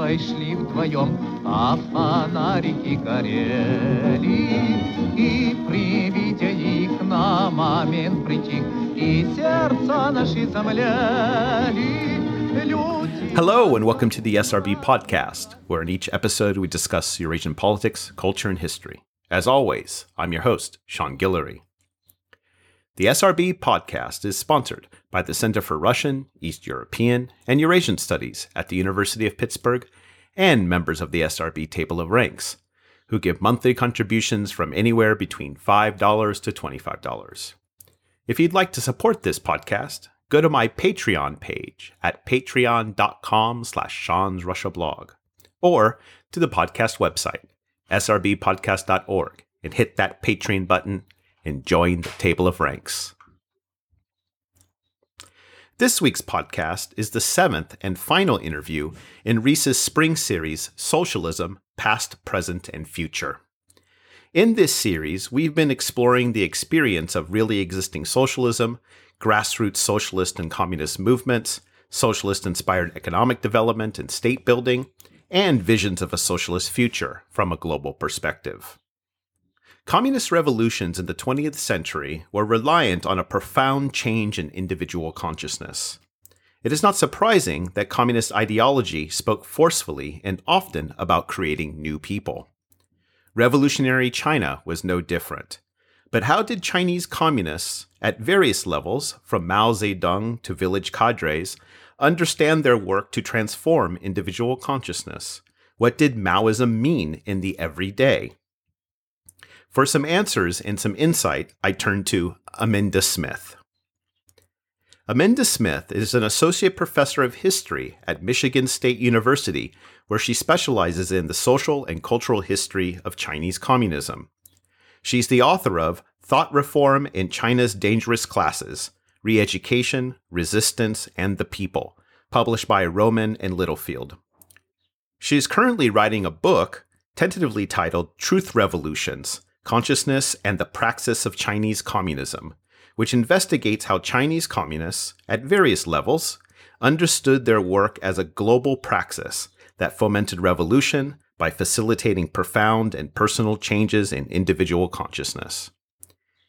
лампой шли вдвоем, а фонарики горели. И при виде их на момент притих, и сердца наши замляли. Hello, and welcome to the SRB podcast, where in each episode we discuss Eurasian politics, culture, and history. As always, I'm your host, Sean Guillory. The SRB podcast is sponsored by the Center for Russian, East European, and Eurasian Studies at the University of Pittsburgh and members of the SRB Table of Ranks, who give monthly contributions from anywhere between $5 to $25. If you'd like to support this podcast, go to my Patreon page at patreon.com slash Sean's Russia blog, or to the podcast website, srbpodcast.org, and hit that Patreon button and join the table of ranks. This week's podcast is the seventh and final interview in REES's spring series, Socialism Past, Present, and Future. In this series, we've been exploring the experience of really existing socialism, grassroots socialist and communist movements, socialist inspired economic development and state building, and visions of a socialist future from a global perspective. Communist revolutions in the 20th century were reliant on a profound change in individual consciousness. It is not surprising that communist ideology spoke forcefully and often about creating new people. Revolutionary China was no different. But how did Chinese communists, at various levels, from Mao Zedong to village cadres, understand their work to transform individual consciousness? What did Maoism mean in the everyday? For some answers and some insight, I turn to Aminda Smith. Aminda Smith is an associate professor of history at Michigan State University, where she specializes in the social and cultural history of Chinese communism. She's the author of Thought Reform in China's Dangerous Classes Reeducation, Resistance, and the People, published by Rowman and Littlefield. She is currently writing a book tentatively titled Truth Revolutions Consciousness and the Praxis of Chinese Communism, which investigates how Chinese communists, at various levels, understood their work as a global praxis that fomented revolution by facilitating profound and personal changes in individual consciousness.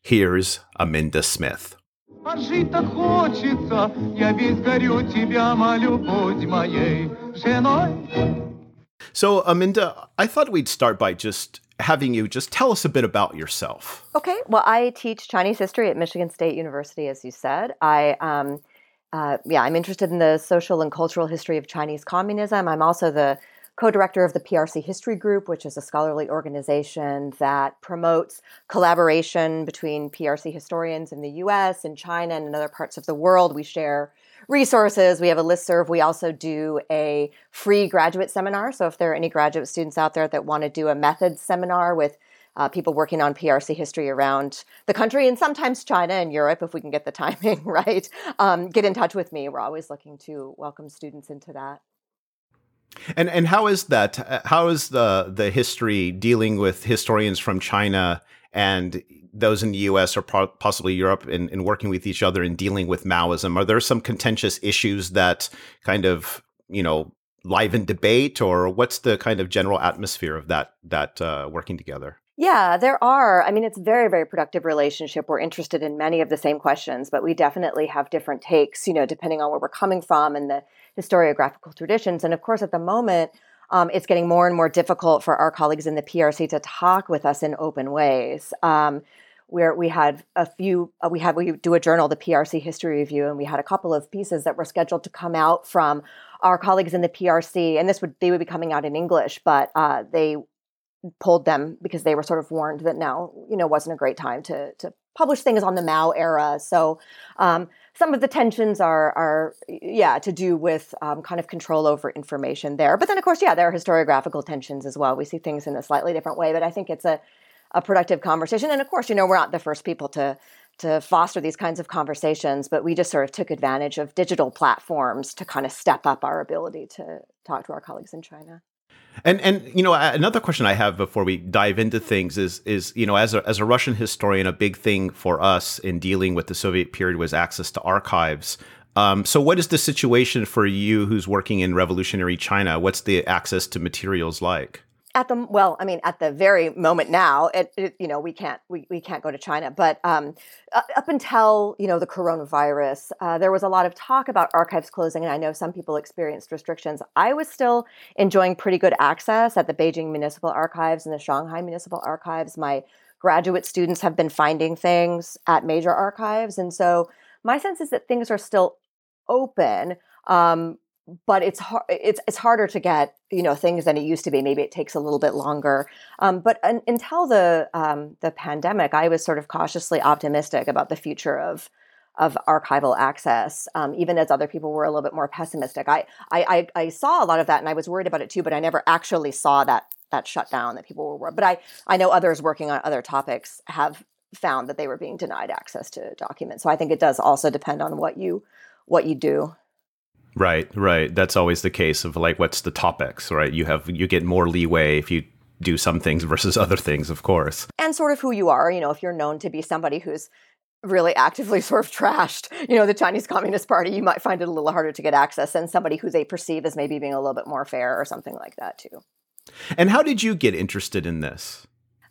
Here's Aminda Smith. So, Aminda, I thought we'd start by just having you just tell us a bit about yourself. Okay. Well, I teach Chinese history at Michigan State University, as you said. I, um, uh, yeah, I'm interested in the social and cultural history of Chinese communism. I'm also the co-director of the PRC History Group, which is a scholarly organization that promotes collaboration between PRC historians in the U.S. and China and in other parts of the world. We share resources. We have a list serve. We also do a free graduate seminar. So if there are any graduate students out there that want to do a methods seminar with uh, people working on PRC history around the country and sometimes China and Europe, if we can get the timing right, um, get in touch with me. We're always looking to welcome students into that. And and how is that? How is the the history dealing with historians from China and those in the US or possibly Europe in, in working with each other and dealing with Maoism? Are there some contentious issues that kind of, you know, liven debate or what's the kind of general atmosphere of that that uh, working together? Yeah, there are. I mean, it's very, very productive relationship. We're interested in many of the same questions, but we definitely have different takes, you know, depending on where we're coming from and the historiographical traditions. And of course, at the moment, um, it's getting more and more difficult for our colleagues in the PRC to talk with us in open ways. Um, where we had a few, uh, we had we do a journal, the PRC History Review, and we had a couple of pieces that were scheduled to come out from our colleagues in the PRC, and this would they would be coming out in English, but uh, they pulled them because they were sort of warned that now you know wasn't a great time to to publish things on the Mao era. So um, some of the tensions are are yeah to do with um, kind of control over information there. But then of course yeah there are historiographical tensions as well. We see things in a slightly different way, but I think it's a a productive conversation. And of course, you know, we're not the first people to to foster these kinds of conversations, but we just sort of took advantage of digital platforms to kind of step up our ability to talk to our colleagues in China. And and you know another question I have before we dive into things is is you know as a as a Russian historian a big thing for us in dealing with the Soviet period was access to archives Um, so, what is the situation for you who's working in revolutionary China? What's the access to materials like? At the well i mean at the very moment now it, it, you know we can't we, we can't go to china but um, up until you know the coronavirus uh, there was a lot of talk about archives closing and i know some people experienced restrictions. I was still enjoying pretty good access at the beijing municipal archives and the shanghai municipal archives. My graduate students have been finding things at major archives and so my sense is that things are still open um, but it's hard it's it's harder to get you know things than it used to be. Maybe it takes a little bit longer. Um, but un- until the um, the pandemic i was sort of cautiously optimistic about the future of of archival access um, even as other people were a little bit more pessimistic. I, I i saw a lot of that and i was worried about it too but i never actually saw that that shutdown that people were but i i know others working on other topics have found that they were being denied access to documents. So i think it does also depend on what you what you do Right, right. That's always the case of like what's the topics, right? You have you get more leeway if you do some things versus other things, of course. And sort of who you are, you know, if you're known to be somebody who's really actively sort of trashed, you know, the Chinese Communist Party, you might find it a little harder to get access than somebody who they perceive as maybe being a little bit more fair or something like that too. And how did you get interested in this?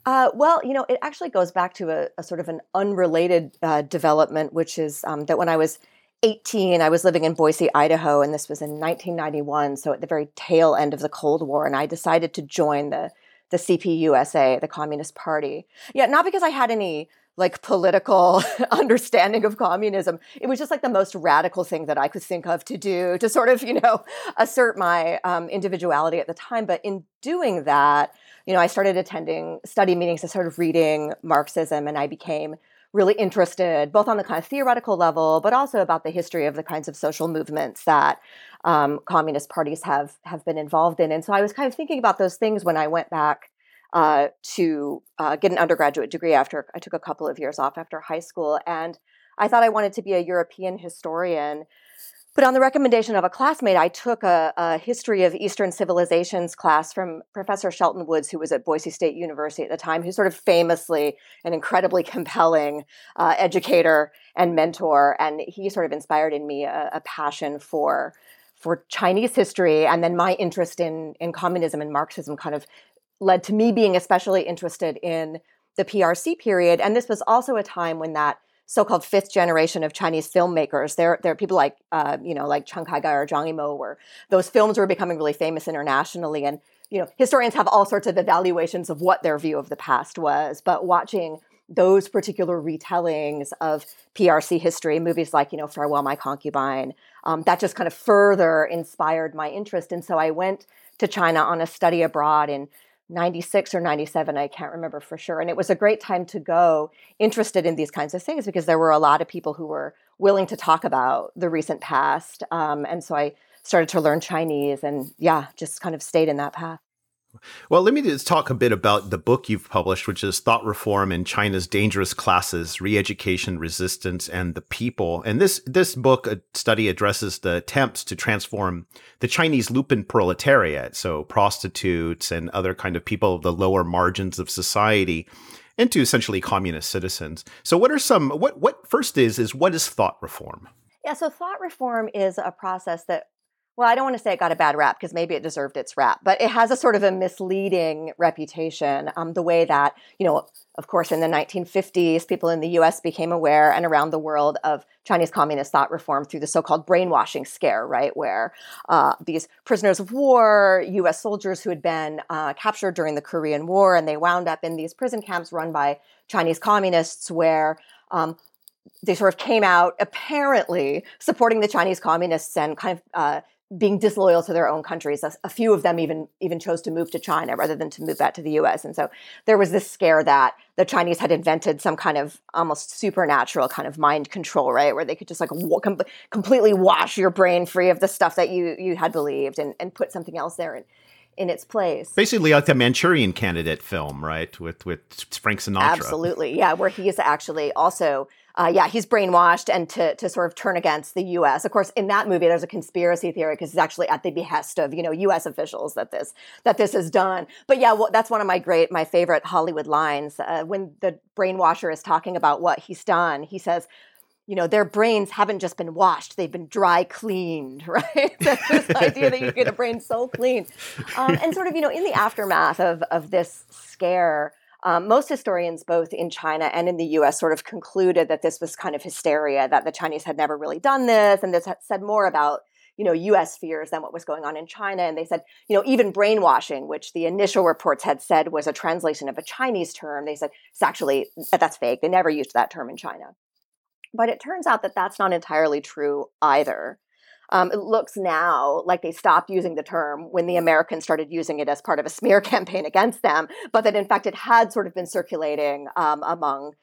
Uh, well, you know, it actually goes back to a, a sort of an unrelated uh, development, which is um, that when I was 18, I was living in Boise, Idaho, and this was in 1991, so at the very tail end of the Cold War, and I decided to join the the CPUSA, the Communist Party. Yeah, not because I had any like political understanding of communism. It was just like the most radical thing that I could think of to do to sort of, you know, assert my um, individuality at the time. But in doing that, you know, I started attending study meetings, I started reading Marxism, and I became really interested both on the kind of theoretical level, but also about the history of the kinds of social movements that um, communist parties have have been involved in. And so I was kind of thinking about those things when I went back uh, to uh, get an undergraduate degree after I took a couple of years off after high school, and I thought I wanted to be a European historian. But on the recommendation of a classmate, I took a, a, history of Eastern civilizations class from Professor Shelton Woods, who was at Boise State University at the time, who's sort of famously an incredibly compelling uh, educator and mentor. And he sort of inspired in me a, a, passion for for Chinese history, and then my interest in in communism and Marxism kind of led to me being especially interested in the PRC period. And this was also a time when that so-called fifth generation of Chinese filmmakers. There, there are people like, uh, you know, like Chen Kaige or Zhang Yimou, where those films were becoming really famous internationally. And, you know, historians have all sorts of evaluations of what their view of the past was. But watching those particular retellings of PRC history, movies like, you know, Farewell My Concubine, um, that just kind of further inspired my interest. And so I went to China on a study abroad in 96 or 97 i can't remember for sure and it was a great time to go interested in these kinds of things because there were a lot of people who were willing to talk about the recent past um, and so i started to learn chinese and yeah just kind of stayed in that path well, let me just talk a bit about the book you've published, which is Thought Reform in China's Dangerous Classes, Re-Education, Resistance, and the People. And this, this book uh, study addresses the attempts to transform the Chinese lumpen proletariat, so prostitutes and other kind of people of the lower margins of society, into essentially communist citizens. So what are some, what, what first is, is what is thought reform? Yeah, so thought reform is a process that well, I don't want to say it got a bad rap because maybe it deserved its rap, but it has a sort of a misleading reputation. Um, the way that, you know, of course, in the 1950s, people in the US became aware and around the world of Chinese communist thought reform through the so called brainwashing scare, right? Where uh, these prisoners of war, US soldiers who had been uh, captured during the Korean War, and they wound up in these prison camps run by Chinese communists where um, they sort of came out apparently supporting the Chinese communists and kind of uh, being disloyal to their own countries. A, a, few of them even even chose to move to China rather than to move back to the U.S. And so there was this scare that the Chinese had invented some kind of almost supernatural kind of mind control, right, where they could just like com- completely wash your brain free of the stuff that you you had believed and, and put something else there in, in its place. Basically, like the Manchurian Candidate film, right, with with Frank Sinatra. Absolutely, yeah, where he is actually also uh, yeah, he's brainwashed and to, to sort of turn against the U.S. Of course, in that movie, there's a conspiracy theory because it's actually at the behest of you know U.S. officials that this that this is done. But yeah, well, that's one of my great, my favorite Hollywood lines. Uh, when the brainwasher is talking about what he's done, he says, you know, their brains haven't just been washed, they've been dry cleaned, right? this idea that you get a brain so clean. Um, and sort of, you know, in the aftermath of, of this scare, um, most historians, both in China and in the US, sort of concluded that this was kind of hysteria, that the Chinese had never really done this. And this said more about you know US fears than what was going on in China and they said you know even brainwashing which the initial reports had said was a translation of a Chinese term they said it's actually that's fake they never used that term in China but it turns out that that's not entirely true either. Um, it looks now like they stopped using the term when the Americans started using it as part of a smear campaign against them, but that in fact it had sort of been circulating um, among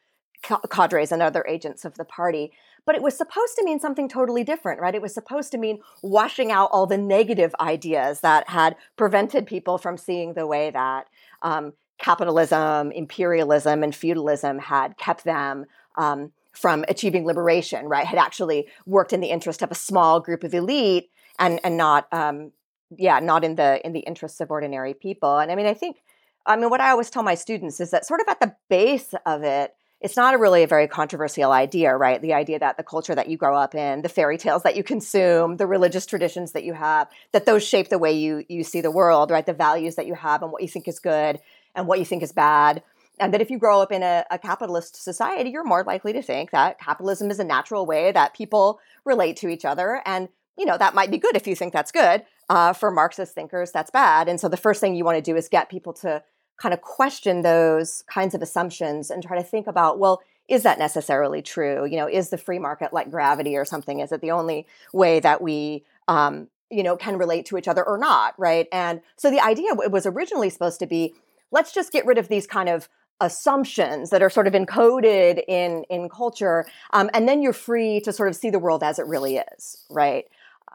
cadres and other agents of the party. But it was supposed to mean something totally different, right? It was supposed to mean washing out all the negative ideas that had prevented people from seeing the way that um, capitalism, imperialism, and feudalism had kept them um, from achieving liberation, right, had actually worked in the interest of a small group of elite and and not um, yeah, not in the in the interests of ordinary people. And I mean, I think I mean what I always tell my students is that sort of at the base of it, it's not a really a very controversial idea, right? The idea that the culture that you grow up in, the fairy tales that you consume, the religious traditions that you have, that those shape the way you you see the world, right? The values that you have and what you think is good and what you think is bad and that if you grow up in a, a, capitalist society, you're more likely to think that capitalism is a natural way that people relate to each other. And, you know, that might be good if you think that's good. Uh, for Marxist thinkers, that's bad. And so the first thing you want to do is get people to kind of question those kinds of assumptions and try to think about, well, is that necessarily true? You know, is the free market like gravity or something? Is it the only way that we, um, you know, can relate to each other or not? Right. And so the idea was originally supposed to be let's just get rid of these kind of assumptions that are sort of encoded in in culture um, and then you're free to sort of see the world as it really is right?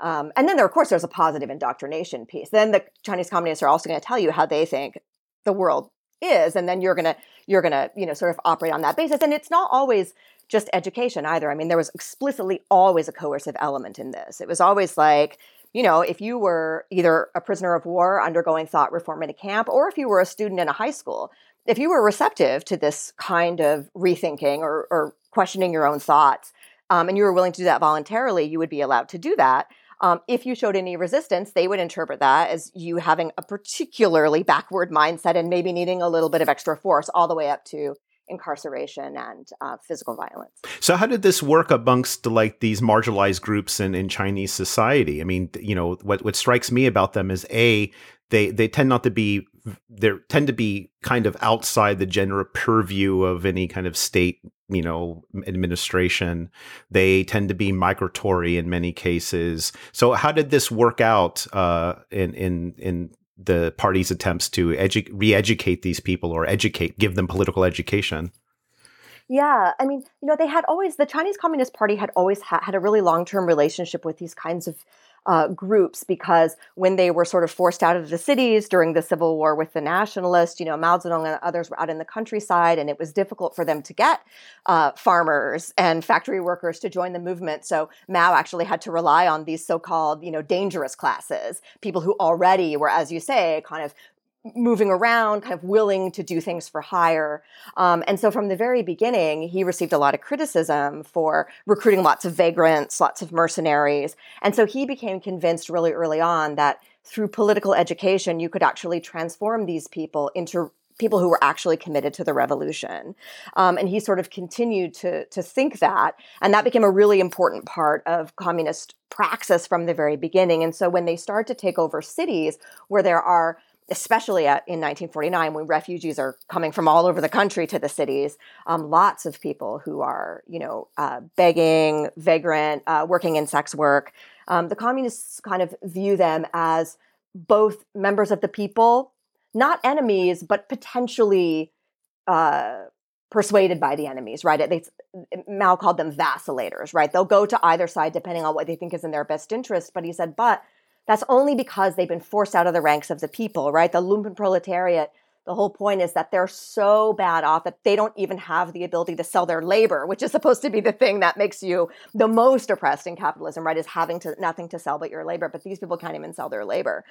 Um, and then there of course there's a positive indoctrination piece. Then the chinese communists are also going to tell you how they think the world is and then you're going to you're going to you know sort of operate on that basis. And it's not always just education either. I mean there was explicitly always a coercive element in this. It was always like you know, if you were either a prisoner of war undergoing thought reform in a camp, or if you were a student in a high school, if you were receptive to this kind of rethinking or, or questioning your own thoughts, um, and you were willing to do that voluntarily, you would be allowed to do that. Um, if you showed any resistance, they would interpret that as you having a particularly backward mindset and maybe needing a little bit of extra force, all the way up to incarceration and uh, physical violence. So, how did this work amongst like these marginalized groups in, in Chinese society? I mean, you know, what what strikes me about them is a they they tend not to be they tend to be kind of outside the general purview of any kind of state you know administration. They tend to be migratory in many cases. So how did this work out uh, in in in the party's attempts to edu- re-educate these people or educate give them political education? Yeah, I mean, you know, they had always the Chinese Communist Party had always ha- had a really long-term relationship with these kinds of uh, groups because when they were sort of forced out of the cities during the civil war with the nationalists, you know, Mao Zedong and others were out in the countryside, and it was difficult for them to get uh, farmers and factory workers to join the movement. So Mao actually had to rely on these so-called, you know, dangerous classes, people who already were, as you say, kind of moving around, kind of willing to do things for hire. Um, and so from the very beginning, he received a lot of criticism for recruiting lots of vagrants, lots of mercenaries. And so he became convinced really early on that through political education, you could actually transform these people into people who were actually committed to the revolution. Um, and he sort of continued to, to think that. And that became a really important part of communist praxis from the very beginning. And so when they start to take over cities where there are especially at, in 1949 when refugees are coming from all over the country to the cities um, lots of people who are you know uh, begging vagrant uh, working in sex work um, the communists kind of view them as both members of the people not enemies but potentially uh, persuaded by the enemies right? They, mao called them vacillators right? They'll go to either side depending on what they think is in their best interest but he said but that's only because they've been forced out of the ranks of the people, right? The lumpen proletariat, the whole point is that they're so bad off that they don't even have the ability to sell their labor, which is supposed to be the thing that makes you the most oppressed in capitalism, right? Is having to nothing to sell but your labor. But these people can't even sell their labor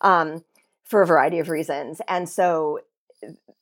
um, for a variety of reasons. And so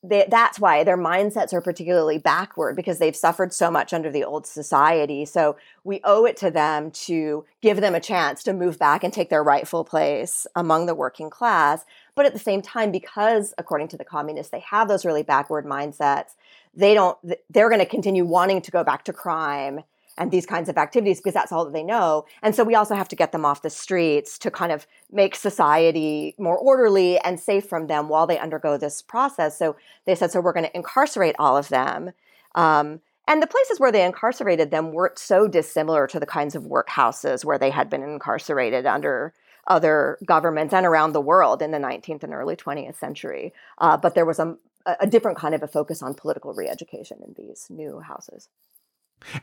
they, that's why their mindsets are particularly backward because they've suffered so much under the old society. So we owe it to them to give them a chance to move back and take their rightful place among the working class. But at the same time, because according to the communists, they have those really backward mindsets, they don't, they're going to continue wanting to go back to crime and these kinds of activities because that's all that they know. And so we also have to get them off the streets to kind of make society more orderly and safe from them while they undergo this process. So they said, so we're going to incarcerate all of them. Um, and the places where they incarcerated them weren't so dissimilar to the kinds of workhouses where they had been incarcerated under other governments and around the world in the 19th and early 20th century. Uh, but there was a, a different kind of a focus on political re education in these new houses.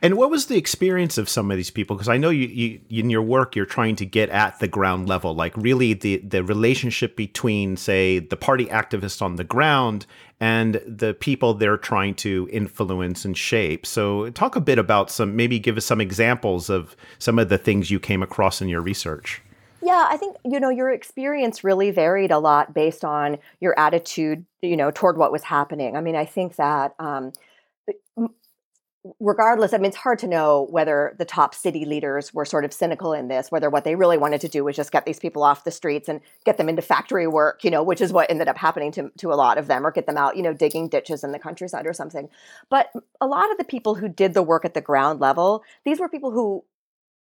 And what was the experience of some of these people? Because I know you, you, in your work, you're trying to get at the ground level, like really the the relationship between, say, the party activists on the ground and the people they're trying to influence and shape. So, talk a bit about some, maybe give us some examples of some of the things you came across in your research. Yeah, I think you know your experience really varied a lot based on your attitude, you know, toward what was happening. I mean, I think that. Um, regardless, I mean, it's hard to know whether the top city leaders were sort of cynical in this, whether what they really wanted to do was just get these people off the streets and get them into factory work, you know, which is what ended up happening to, to a lot of them, or get them out, you know, digging ditches in the countryside or something. But a lot of the people who did the work at the ground level, these were people who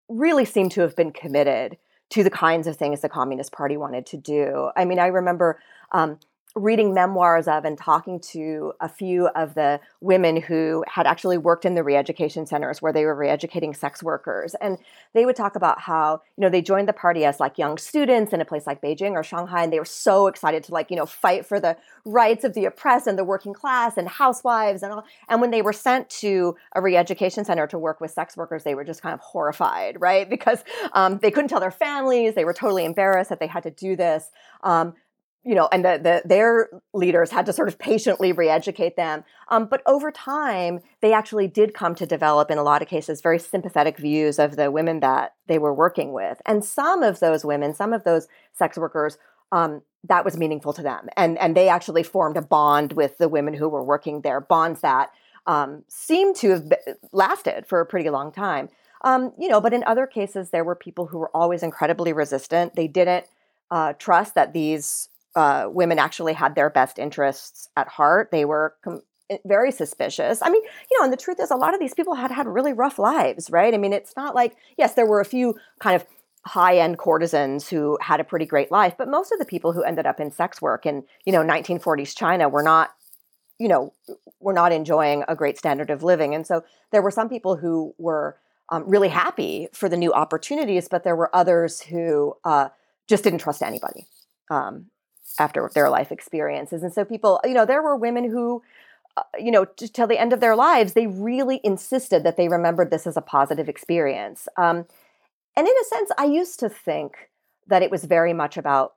really seemed to have been committed to the kinds of things the Communist Party wanted to do. I mean, I remember um, reading memoirs of and talking to a few of the women who had actually worked in the re-education centers where they were re-educating sex workers. And they would talk about how you know they joined the party as like young students in a place like beijing or shanghai and they were so excited to like you know fight for the rights of the oppressed and the working class and housewives and all. And when they were sent to a re-education center to work with sex workers they were just kind of horrified right? Because um, they couldn't tell their families. They were totally embarrassed that they had to do this. Um, you know, and the, the, their leaders had to sort of patiently re-educate them. Um, but over time, they actually did come to develop, in a lot of cases, very sympathetic views of the women that they were working with. And some of those women, some of those sex workers, um, that was meaningful to them, and and they actually formed a bond with the women who were working there. Bonds that um, seemed to have lasted for a pretty long time. Um, you know, but in other cases, there were people who were always incredibly resistant. They didn't uh, trust that these uh, women actually had their best interests at heart. They were com- eh, very suspicious. I mean, you know, and the truth is, a lot of these people had had really rough lives, right? I mean, it's not like, yes, there were a few kind of high end courtesans who had a pretty great life, but most of the people who ended up in sex work in, you know, 1940s China were not, you know, were not enjoying a great standard of living. And so there were some people who were um, really happy for the new opportunities, but there were others who uh, just didn't trust anybody. Um, after their life experiences. And so people, you know, there were women who, uh, you know, t- till the end of their lives, they really insisted that they remembered this as a positive experience. Um, and in a sense, I used to think that it was very much about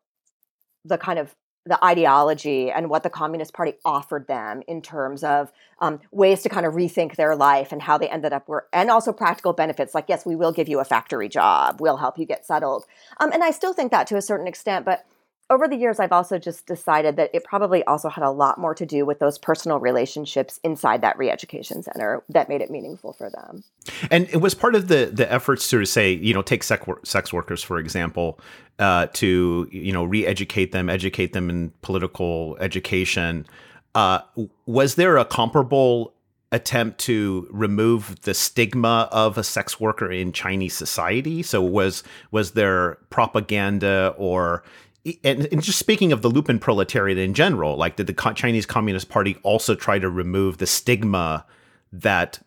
the kind of the ideology and what the Communist Party offered them in terms of um, ways to kind of rethink their life and how they ended up where, and also practical benefits like, yes, we will give you a factory job, we'll help you get settled. Um, and I still think that to a certain extent, but over the years, I've also just decided that it probably also had a lot more to do with those personal relationships inside that re-education center that made it meaningful for them. And it was part of the the efforts to say, you know, take sex, sex workers for example, uh, to you know re-educate them, educate them in political education. Uh, was there a comparable attempt to remove the stigma of a sex worker in Chinese society? So was was there propaganda or and, and, just speaking of the lumpen proletariat in general, like did the Chinese Communist Party also try to remove the stigma that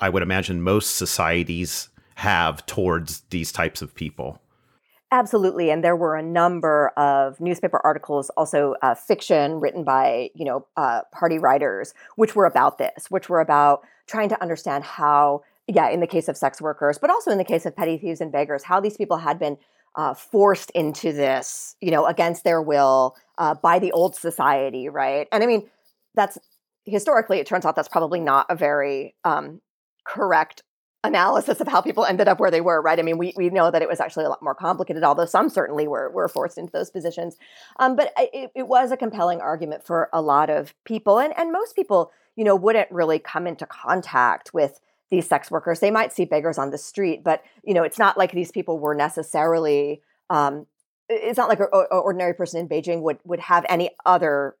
I would imagine, most societies have towards these types of people? Absolutely, and there were a number of newspaper articles, also uh, fiction written by you know uh, party writers, which were about this, which were about trying to understand how, yeah, in the case of sex workers, but also in the case of petty thieves and beggars, how these people had been uh, forced into this, you know, against their will uh, by the old society, right? And I mean, that's historically, it turns out that's probably not a very um, correct analysis of how people ended up where they were, right? I mean, we, we know that it was actually a lot more complicated, although some certainly were, were forced into those positions. Um, but it, it was a compelling argument for a lot of people. And, and most people, you know, wouldn't really come into contact with these sex workers. They might see beggars on the street, but, you know, it's not like these people were necessarily, um, it's not like an ordinary person in Beijing would, would have any other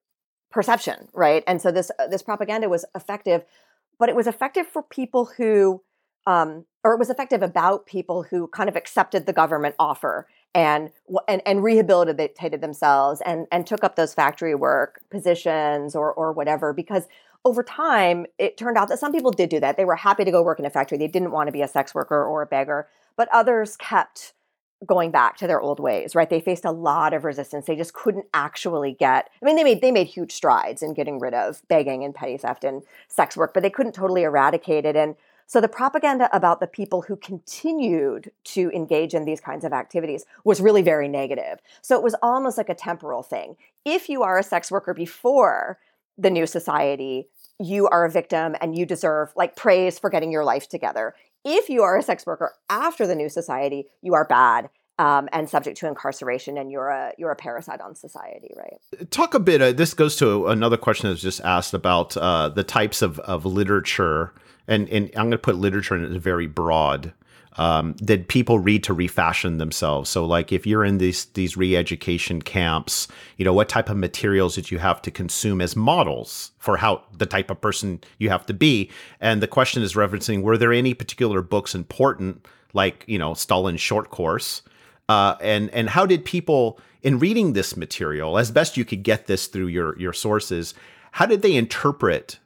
perception, right? And so this, this propaganda was effective, but it was effective for people who, um, or it was effective about people who kind of accepted the government offer and and, and rehabilitated themselves and and took up those factory work positions or or whatever because over time it turned out that some people did do that. They were happy to go work in a factory. They didn't want to be a sex worker or a beggar but others kept going back to their old ways right? They faced a lot of resistance. They just couldn't actually get i mean they made they made huge strides in getting rid of begging and petty theft and sex work but they couldn't totally eradicate it. And so the propaganda about the people who continued to engage in these kinds of activities was really very negative. So it was almost like a temporal thing. If you are a sex worker before the new society, you are a victim and you deserve like praise for getting your life together. If you are a sex worker after the new society, you are bad um, and subject to incarceration, and you're a you're a parasite on society, right? Talk a bit. Uh, this goes to another question that was just asked about uh, the types of of literature and and I'm going to put literature in it very broad. Um, that people read to refashion themselves. So, like if you're in these these re-education camps, you know what type of materials did you have to consume as models for how the type of person you have to be? And the question is referencing: Were there any particular books important, like you know Stalin's short course, uh, and and how did people in reading this material, as best you could get this through your your sources, how did they interpret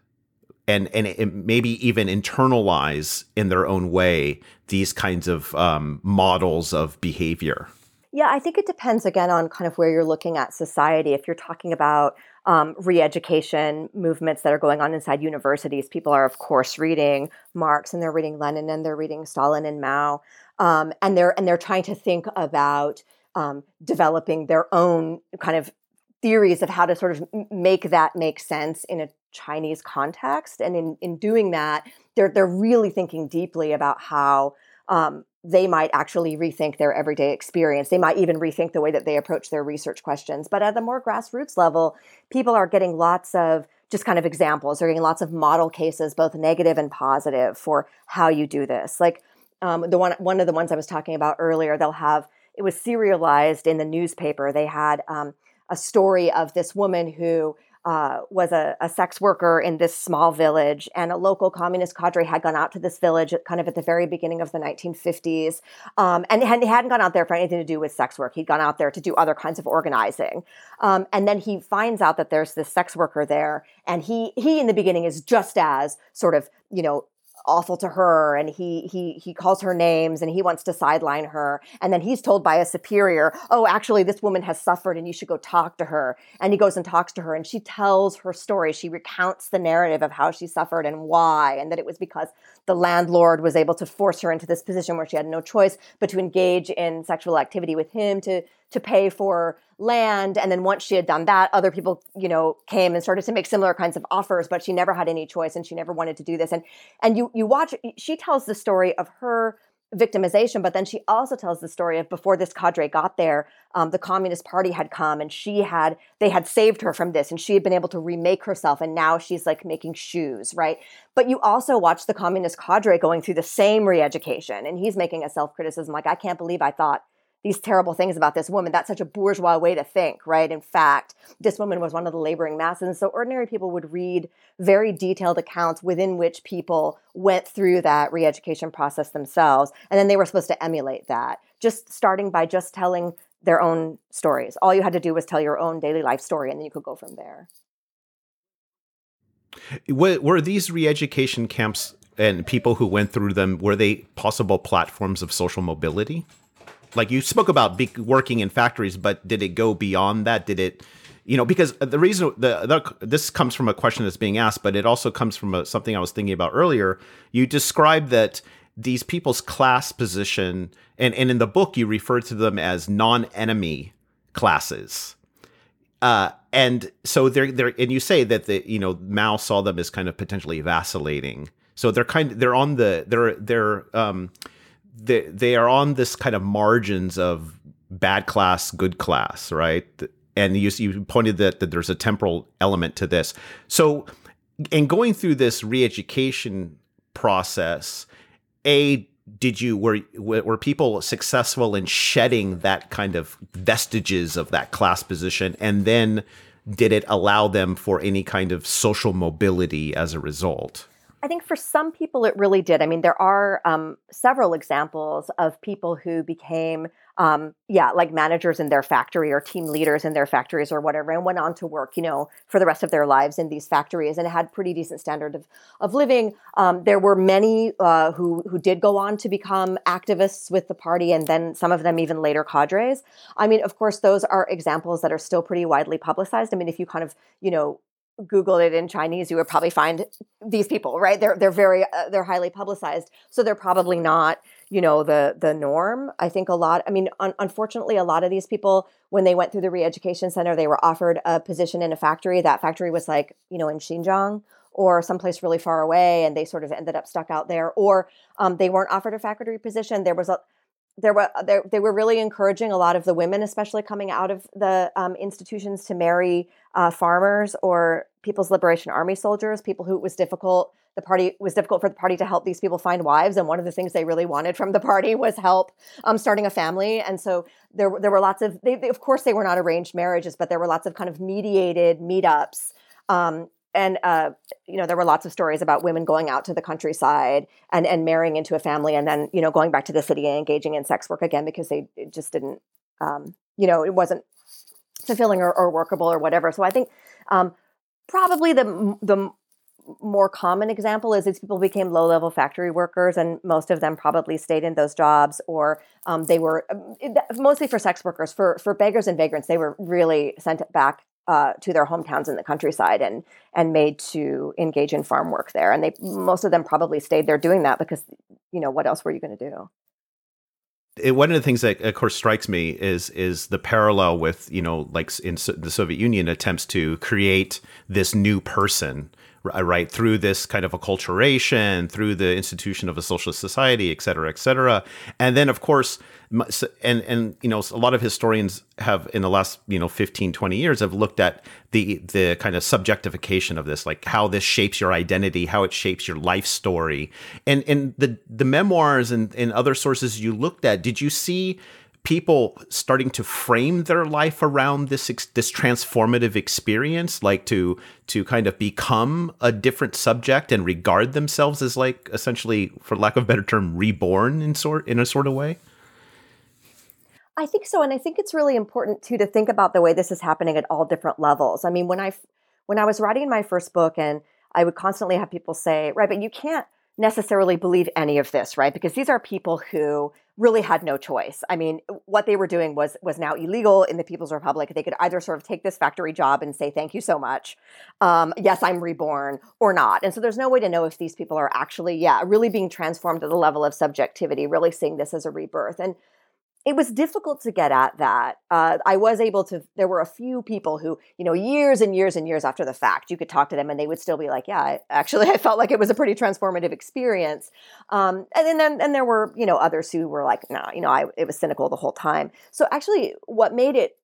and and maybe even internalize in their own way these kinds of um, models of behavior? Yeah, I think it depends again on kind of where you're looking at society. If you're talking about um, re-education movements that are going on inside universities, people are of course reading Marx and they're reading Lenin and they're reading Stalin and Mao, um, and they're and they're trying to think about um, developing their own kind of theories of how to sort of make that make sense in a Chinese context. And in, in doing that, they're, they're really thinking deeply about how um, they might actually rethink their everyday experience. They might even rethink the way that they approach their research questions. But at the more grassroots level, people are getting lots of just kind of examples. They're getting lots of model cases, both negative and positive, for how you do this. Like um, the one one of the ones I was talking about earlier, they'll have it was serialized in the newspaper. They had um, a story of this woman who uh, was a, a, sex worker in this small village, and a local communist cadre had gone out to this village kind of at the very beginning of the 1950s. Um, and he hadn't gone out there for anything to do with sex work. He'd gone out there to do other kinds of organizing. Um, and then he finds out that there's this sex worker there, and he he in the beginning is just as sort of you know awful to her and he he he calls her names and he wants to sideline her and then he's told by a superior oh actually this woman has suffered and you should go talk to her. And he goes and talks to her and she tells her story. She recounts the narrative of how she suffered and why and that it was because the landlord was able to force her into this position where she had no choice but to engage in sexual activity with him to to pay for land and then once she had done that other people you know came and started to make similar kinds of offers but she never had any choice and she never wanted to do this. And and you you watch she tells the story of her victimization but then she also tells the story of before this cadre got there um, the communist party had come and she had they had saved her from this and she had been able to remake herself and now she's like making shoes right? But you also watch the communist cadre going through the same re-education and he's making a self-criticism like i can't believe i thought these terrible things about this woman. That's such a bourgeois way to think, right? In fact, this woman was one of the laboring masses. And so ordinary people would read very detailed accounts within which people went through that re education process themselves. And then they were supposed to emulate that, just starting by just telling their own stories. All you had to do was tell your own daily life story, and then you could go from there. Were these re education camps and people who went through them, were they possible platforms of social mobility? Like you spoke about be- working in factories, but did it go beyond that? Did it, you know, because the reason the, the this comes from a question that's being asked, but it also comes from a, something I was thinking about earlier. You described that these people's class position, and and in the book you refer to them as non-enemy classes. Uh, and so they're, they're, and you say that the, you know, Mao saw them as kind of potentially vacillating So they're kind of they're on the they're they're um they they are on this kind of margins of bad class, good class, right? And you you pointed that that there's a temporal element to this. So in going through this re-education process, a did you were were people successful in shedding that kind of vestiges of that class position and then did it allow them for any kind of social mobility as a result I think for some people it really did. I mean, there are um, several examples of people who became, um, yeah, like managers in their factory or team leaders in their factories or whatever, and went on to work, you know, for the rest of their lives in these factories and had pretty decent standard of, of living. Um, there were many uh, who who did go on to become activists with the party, and then some of them even later cadres. I mean, of course, those are examples that are still pretty widely publicized. I mean, if you kind of, you know, Google it in Chinese, you would probably find these people, right? They're they're very uh, they're highly publicized, so they're probably not you know the the norm. I think a lot. I mean, un- unfortunately, a lot of these people when they went through the re-education center, they were offered a position in a factory. That factory was like you know in Xinjiang or someplace really far away, and they sort of ended up stuck out there, or um, they weren't offered a factory position. There was a there were there, they were really encouraging a lot of the women, especially coming out of the um, institutions, to marry uh, farmers or People's Liberation Army soldiers, people who it was difficult. The party was difficult for the party to help these people find wives, and one of the things they really wanted from the party was help um, starting a family. And so there, there were lots of, they, they, of course, they were not arranged marriages, but there were lots of kind of mediated meetups um, and uh, you know there were lots of stories about women going out to the countryside and and marrying into a family and then you know going back to the city and engaging in sex work again because they just didn't um, you know it wasn't fulfilling or, or, workable or whatever. So i think um, probably the the more common example is these people became low level factory workers and most of them probably stayed in those jobs or um, they were um, mostly for sex workers. For for beggars and vagrants they were really sent back uh, to their hometowns in the countryside and and made to engage in farm work there. And they most of them probably stayed there doing that because you know what else were you going to do? It, one of the things that of course strikes me is is the parallel with you know like in so, the Soviet Union attempts to create this new person right through this kind of acculturation through the institution of a socialist society et cetera et cetera and then of course and and you know a lot of historians have in the last you know 15 20 years have looked at the the kind of subjectification of this like how this shapes your identity how it shapes your life story. And and the the memoirs and, and other sources you looked at did you see people starting to frame their life around this this transformative experience like to to kind of become a different subject and regard themselves as like essentially for lack of a better term reborn in sort in a sort of way I think so, and I think it's really important too to think about the way this is happening at all different levels. I mean, when I when I was writing my first book, and I would constantly have people say, "Right, but you can't necessarily believe any of this, right? Because these are people who really had no choice. I mean, what they were doing was was now illegal in the People's Republic. They could either sort of take this factory job and say thank you so much, um, yes, I'm reborn, or not. And so there's no way to know if these people are actually, yeah, really being transformed to the level of subjectivity, really seeing this as a rebirth. And it was difficult to get at that. Uh, I was able to. There were a few people who, you know, years and years and years after the fact, you could talk to them and they would still be like, "Yeah, I, actually, I felt like it was a pretty transformative experience." Um, and then, and there were, you know, others who were like, "No, nah, you know, I it was cynical the whole time." So actually, what made it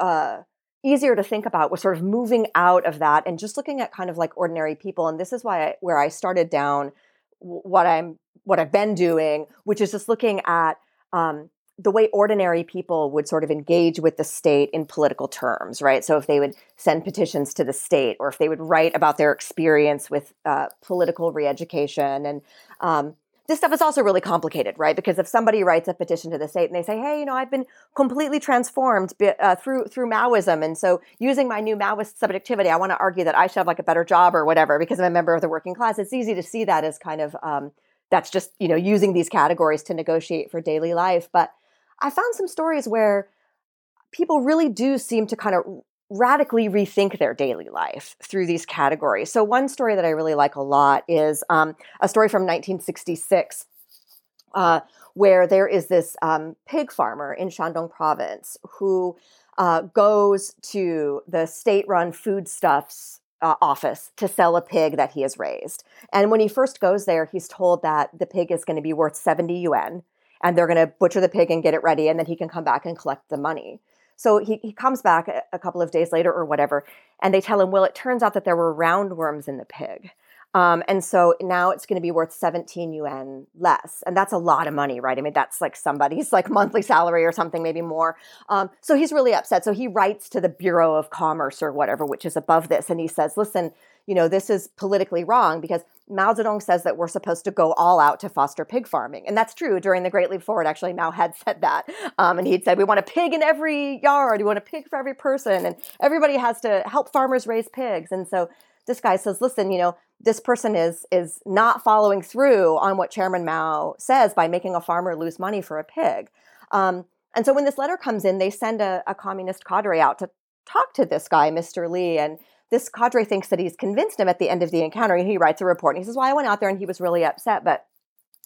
uh, easier to think about was sort of moving out of that and just looking at kind of like ordinary people. And this is why I, where I started down what I'm what I've been doing, which is just looking at um, the way ordinary people would sort of engage with the state in political terms, right? So if they would send petitions to the state, or if they would write about their experience with uh, political reeducation, and um, this stuff is also really complicated, right? Because if somebody writes a petition to the state and they say, "Hey, you know, I've been completely transformed uh, through through Maoism, and so using my new Maoist subjectivity, I want to argue that I should have like a better job or whatever because I'm a member of the working class," it's easy to see that as kind of um, that's just you know using these categories to negotiate for daily life, but I found some stories where people really do seem to kind of radically rethink their daily life through these categories. So, one story that I really like a lot is um, a story from 1966. Uh, where there is this um, pig farmer in Shandong province who uh, goes to the state run foodstuffs uh, office to sell a pig that he has raised. And when he first goes there, he's told that the pig is going to be worth 70 yuan and they're going to butcher the pig and get it ready and then he can come back and collect the money. So he, he comes back a, a couple of days later or whatever, and they tell him, well, it turns out that there were roundworms in the pig. Um, and so now it's going to be worth 17 yuan less. And that's a lot of money, right? I mean, that's like somebody's like monthly salary or something, maybe more. Um, so he's really upset. So he writes to the Bureau of Commerce or whatever, which is above this. And he says, listen, you know, this is politically wrong because Mao Zedong says that we're supposed to go all out to foster pig farming. And that's true. During the Great Leap Forward, actually, Mao had said that. Um, and he'd said, we want a pig in every yard, we want a pig for every person, and everybody has to help farmers raise pigs. And so this guy says, listen, you know, this person is is not following through on what Chairman Mao says by making a farmer lose money for a pig. Um, and so when this letter comes in, they send a, a communist cadre out to talk to this guy, Mr. Lee, and this cadre thinks that he's convinced him at the end of the encounter. And he writes a report. And he says, "Well, I went out there and he was really upset, but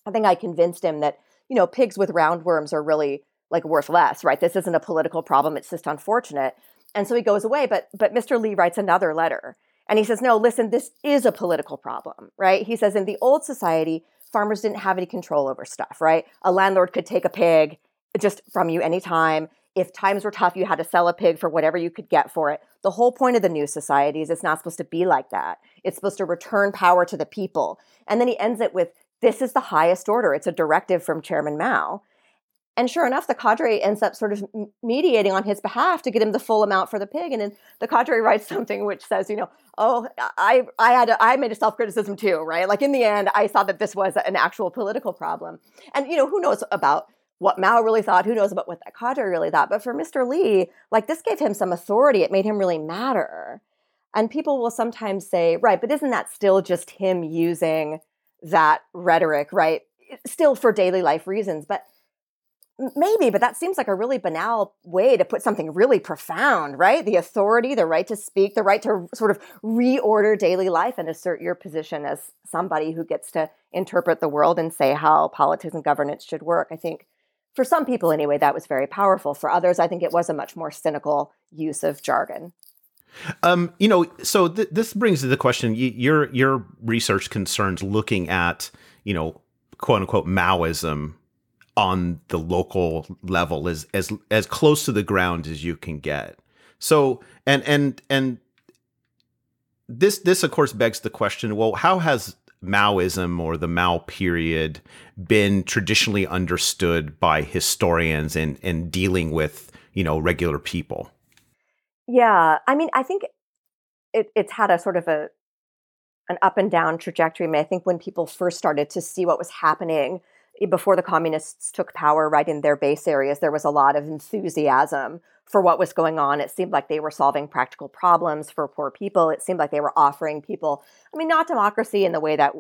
I think I convinced him that you know pigs with roundworms are really like worth less, right? This isn't a political problem; it's just unfortunate." And so he goes away. But but Mr. Lee writes another letter and he says, no, listen, this is a political problem, right? He says, in the old society, farmers didn't have any control over stuff, right? A landlord could take a pig just from you anytime. If times were tough, you had to sell a pig for whatever you could get for it. The whole point of the new society is it's not supposed to be like that. It's supposed to return power to the people. And then he ends it with this is the highest order. It's a directive from Chairman Mao. And sure enough, the cadre ends up sort of mediating on his behalf to get him the full amount for the pig. And then the cadre writes something which says, you know, oh, I, I had, a, I made a self criticism too, right? Like in the end, I saw that this was an actual political problem. And you know, who knows about what Mao really thought? Who knows about what that cadre really thought? But for Mr. Lee, like this gave him some authority. It made him really matter. And people will sometimes say, right, but isn't that still just him using that rhetoric, right? Still for daily life reasons, but maybe, but that seems like a really banal way to put something really profound, right? The authority, the right to speak, the right to sort of reorder daily life and assert your position as somebody who gets to interpret the world and say how politics and governance should work. I think for some people, anyway, that was very powerful. For others, I think it was a much more cynical use of jargon. Um, you know, so th- this brings to the question: your your research concerns looking at you know quote unquote Maoism on the local level as as as close to the ground as you can get. So and and and this this of course begs the question, well, how has Maoism or the Mao period been traditionally understood by historians and and dealing with, you know, regular people? Yeah, I mean, I think it, it's had a sort of a an up and down trajectory. I mean, I think when people first started to see what was happening before the communists took power right in their base areas, there was a lot of enthusiasm for what was going on. It seemed like they were solving practical problems for poor people. It seemed like they were offering people, I mean, not democracy in the way that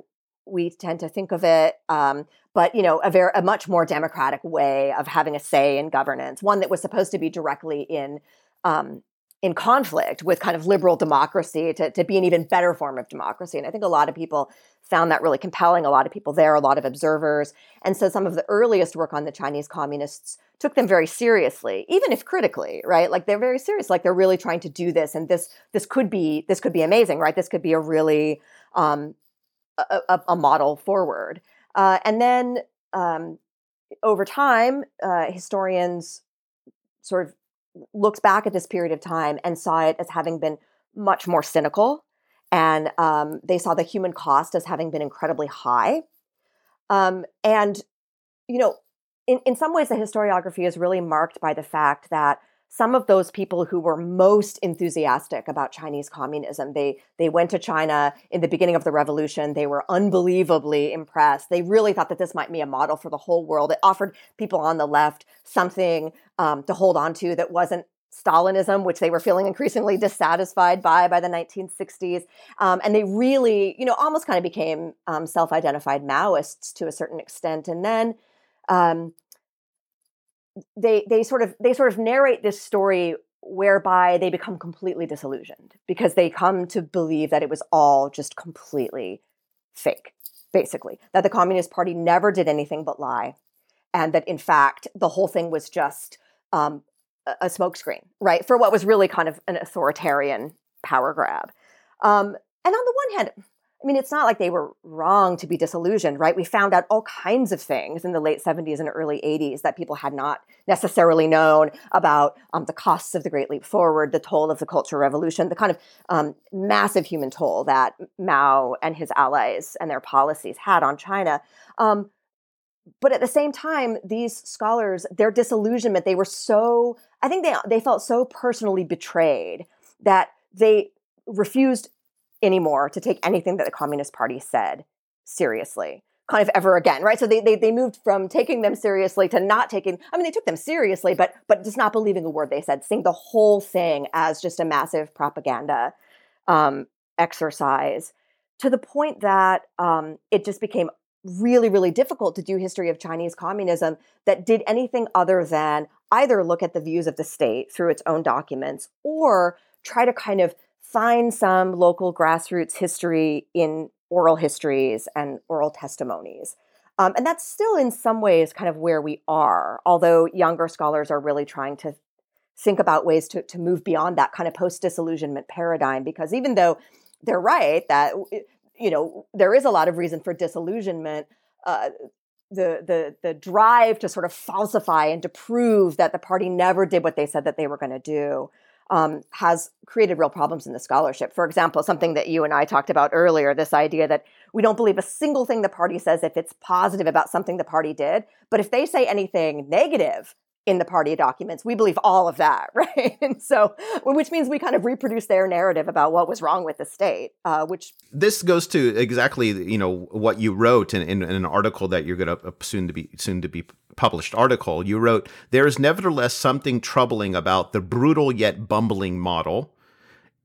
we tend to think of it, um, but you know, a very a much more democratic way of having a say in governance. One that was supposed to be directly in um, in conflict with kind of liberal democracy to, to be an even better form of democracy. And I think a lot of people found that really compelling. A lot of people there, a lot of observers. And so some of the earliest work on the Chinese communists took them very seriously, even if critically, right? Like they're very serious, like they're really trying to do this. And this this could be this could be amazing, right? This could be a really um, a, a, model forward. Uh, and then um, over time, uh, historians sort of looked back at this period of time and saw it as having been much more cynical. And um, they saw the human cost as having been incredibly high. Um, and, you know, in, in some ways, the historiography is really marked by the fact that some of those people who were most enthusiastic about Chinese communism. They they went to China in the beginning of the revolution. They were unbelievably impressed. They really thought that this might be a model for the whole world. It offered people on the left something um, to hold on to that wasn't Stalinism, which they were feeling increasingly dissatisfied by by the 1960s, um, and they really, you know, almost kind of became um, self-identified Maoists to a certain extent. And then um, they they sort of they sort of narrate this story whereby they become completely disillusioned because they come to believe that it was all just completely fake basically that the communist party never did anything but lie and that in fact the whole thing was just um, a smokescreen right for what was really kind of an authoritarian power grab. Um, and on the one hand, I mean, it's not like they were wrong to be disillusioned, right? We found out all kinds of things in the late 70s and early 80s that people had not necessarily known about um, the costs of the Great Leap Forward, the toll of the Cultural Revolution, the kind of um, massive human toll that Mao and his allies and their policies had on China. Um, but at the same time, these scholars, their disillusionment, they were so, I think they, they felt so personally betrayed that they refused anymore to take anything that the Communist Party said seriously kind of ever again right? So they, they they moved from taking them seriously to not taking i mean they took them seriously but but just not believing a word they said seeing the whole thing as just a massive propaganda um, exercise to the point that um, it just became really really difficult to do history of chinese communism that did anything other than either look at the views of the state through its own documents or try to kind of find some local grassroots history in oral histories and oral testimonies. Um, and that's still, in some ways, kind of where we are, although younger scholars are really trying to think about ways to, to move beyond that kind of post disillusionment paradigm. Because even though they're right that, you know, there is a lot of reason for disillusionment, uh, the the the drive to sort of falsify and to prove that the party never did what they said that they were going to do um, has created real problems in the scholarship. For example, something that you and I talked about earlier this idea that we don't believe a single thing the party says if it's positive about something the party did. But if they say anything negative in the party documents, we believe all of that, right? And so, which means we kind of reproduce their narrative about what was wrong with the state, uh, which this goes to exactly you know what you wrote in, in, in an article that you're going to uh, soon to be soon to be published article, you wrote, There is nevertheless something troubling about the brutal yet bumbling model.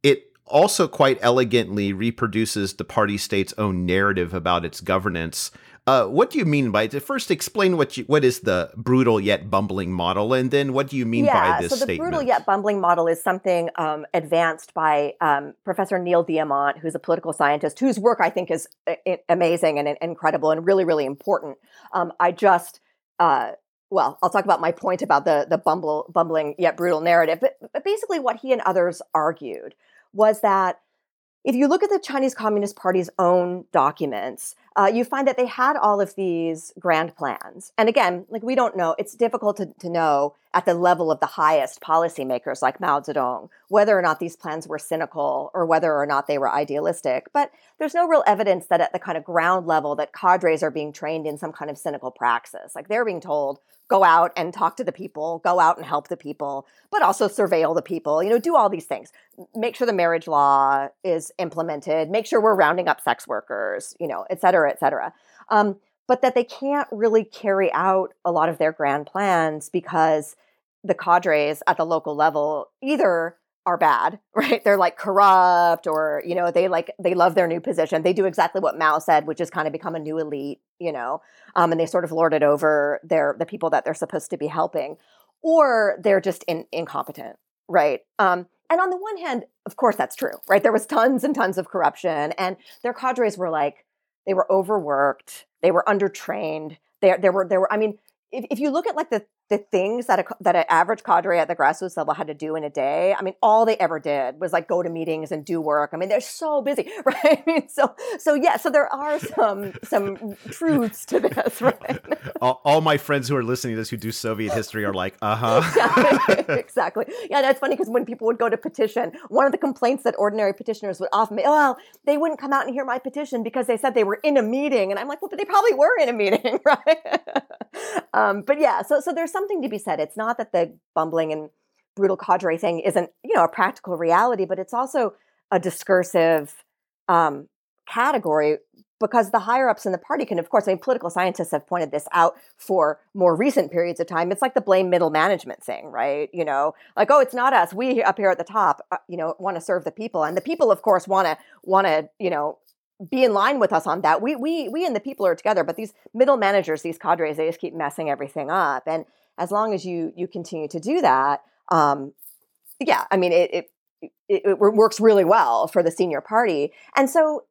It also quite elegantly reproduces the party state's own narrative about its governance. Uh, what do you mean by it? First, explain what you, what is the brutal yet bumbling model, and then what do you mean yeah, by this so the statement? brutal yet bumbling model is something um, advanced by um, Professor Neil Diamant, who's a political scientist, whose work I think is uh, amazing and incredible and really, really important. Um, I just uh, well, I'll talk about my point about the the bumble, bumbling yet brutal narrative. But, but basically, what he and others argued was that if you look at the Chinese Communist Party's own documents, uh, you find that they had all of these grand plans. And again, like we don't know, it's difficult to, to know at the level of the highest policymakers like Mao Zedong whether or not these plans were cynical or whether or not they were idealistic. But there's no real evidence that at the kind of ground level that cadres are being trained in some kind of cynical praxis. Like they're being told, go out and talk to the people, go out and help the people, but also surveil the people, you know, do all these things. Make sure the marriage law is implemented, make sure we're rounding up sex workers, you know, et cetera, et cetera. Um, but that they can't really carry out a lot of their grand plans because the cadres at the local level either are bad, right? They're like corrupt or, you know, they like, they love their new position. They do exactly what Mao said, which is kind of become a new elite, you know, um, and they sort of lord it over their, the people that they're supposed to be helping. Or they're just in, incompetent, right? Um, and on the one hand, of course, that's true, right? There was tons and tons of corruption, and their cadres were like, they were overworked, they were undertrained. There, there were, there were. I mean, if, if you look at like the the things that a, that an average cadre at the grassroots level had to do in a day, I mean, all they ever did was like go to meetings and do work. I mean, they're so busy, right? I mean, so so yeah, so there are some some truths to this, right? all, all, my friends who are listening to this who do Soviet history are like, uh huh. exactly, exactly. Yeah, that's funny because when people would go to petition, one of the complaints that ordinary petitioners would often make, oh, well, they wouldn't come out and hear my petition because they said they were in a meeting, and I'm like, well, but they probably were in a meeting, right? um, but yeah, so so there's something to be said. It's not that the bumbling and brutal cadre thing isn't, you know, a practical reality, but it's also a discursive um, category because the higher ups in the party can, of course, I mean, political scientists have pointed this out for more recent periods of time. It's like the blame middle management thing, right? You know, like, oh, it's not us. We up here at the top, uh, you know, want to serve the people, and the people, of course, want to want to, you know, be in line with us on that. We we we and the people are together, but these middle managers, these cadres, they just keep messing everything up. And as long as you you continue to do that, um, yeah, I mean it, it it, it works really well for the senior party. And so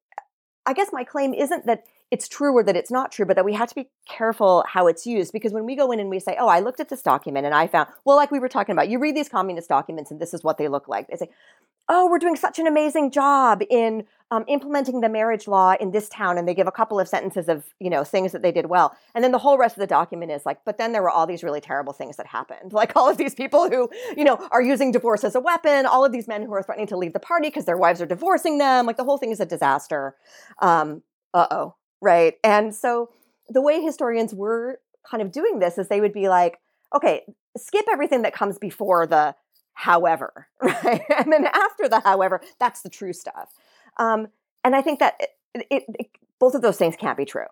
I guess my claim isn't that it's true or that it's not true, but that we have to be careful how it's used because when we go in and we say, "Oh, I looked at this document and I found," well, like we were talking about, you read these communist documents and this is what they look like. They say, "Oh, we're doing such an amazing job in um, implementing the marriage law in this town," and they give a couple of sentences of you know things that they did well, and then the whole rest of the document is like, "But then there were all these really terrible things that happened, like all of these people who you know are using divorce as a weapon, all of these men who are threatening to leave the party because their wives are divorcing them, like the whole thing is a disaster." Um, uh oh right? And so the way historians were kind of doing this is they would be like, okay, skip everything that comes before the however, right? And then after the however, that's the true stuff. Um, and I think that it, it, it, both of those things can't be true.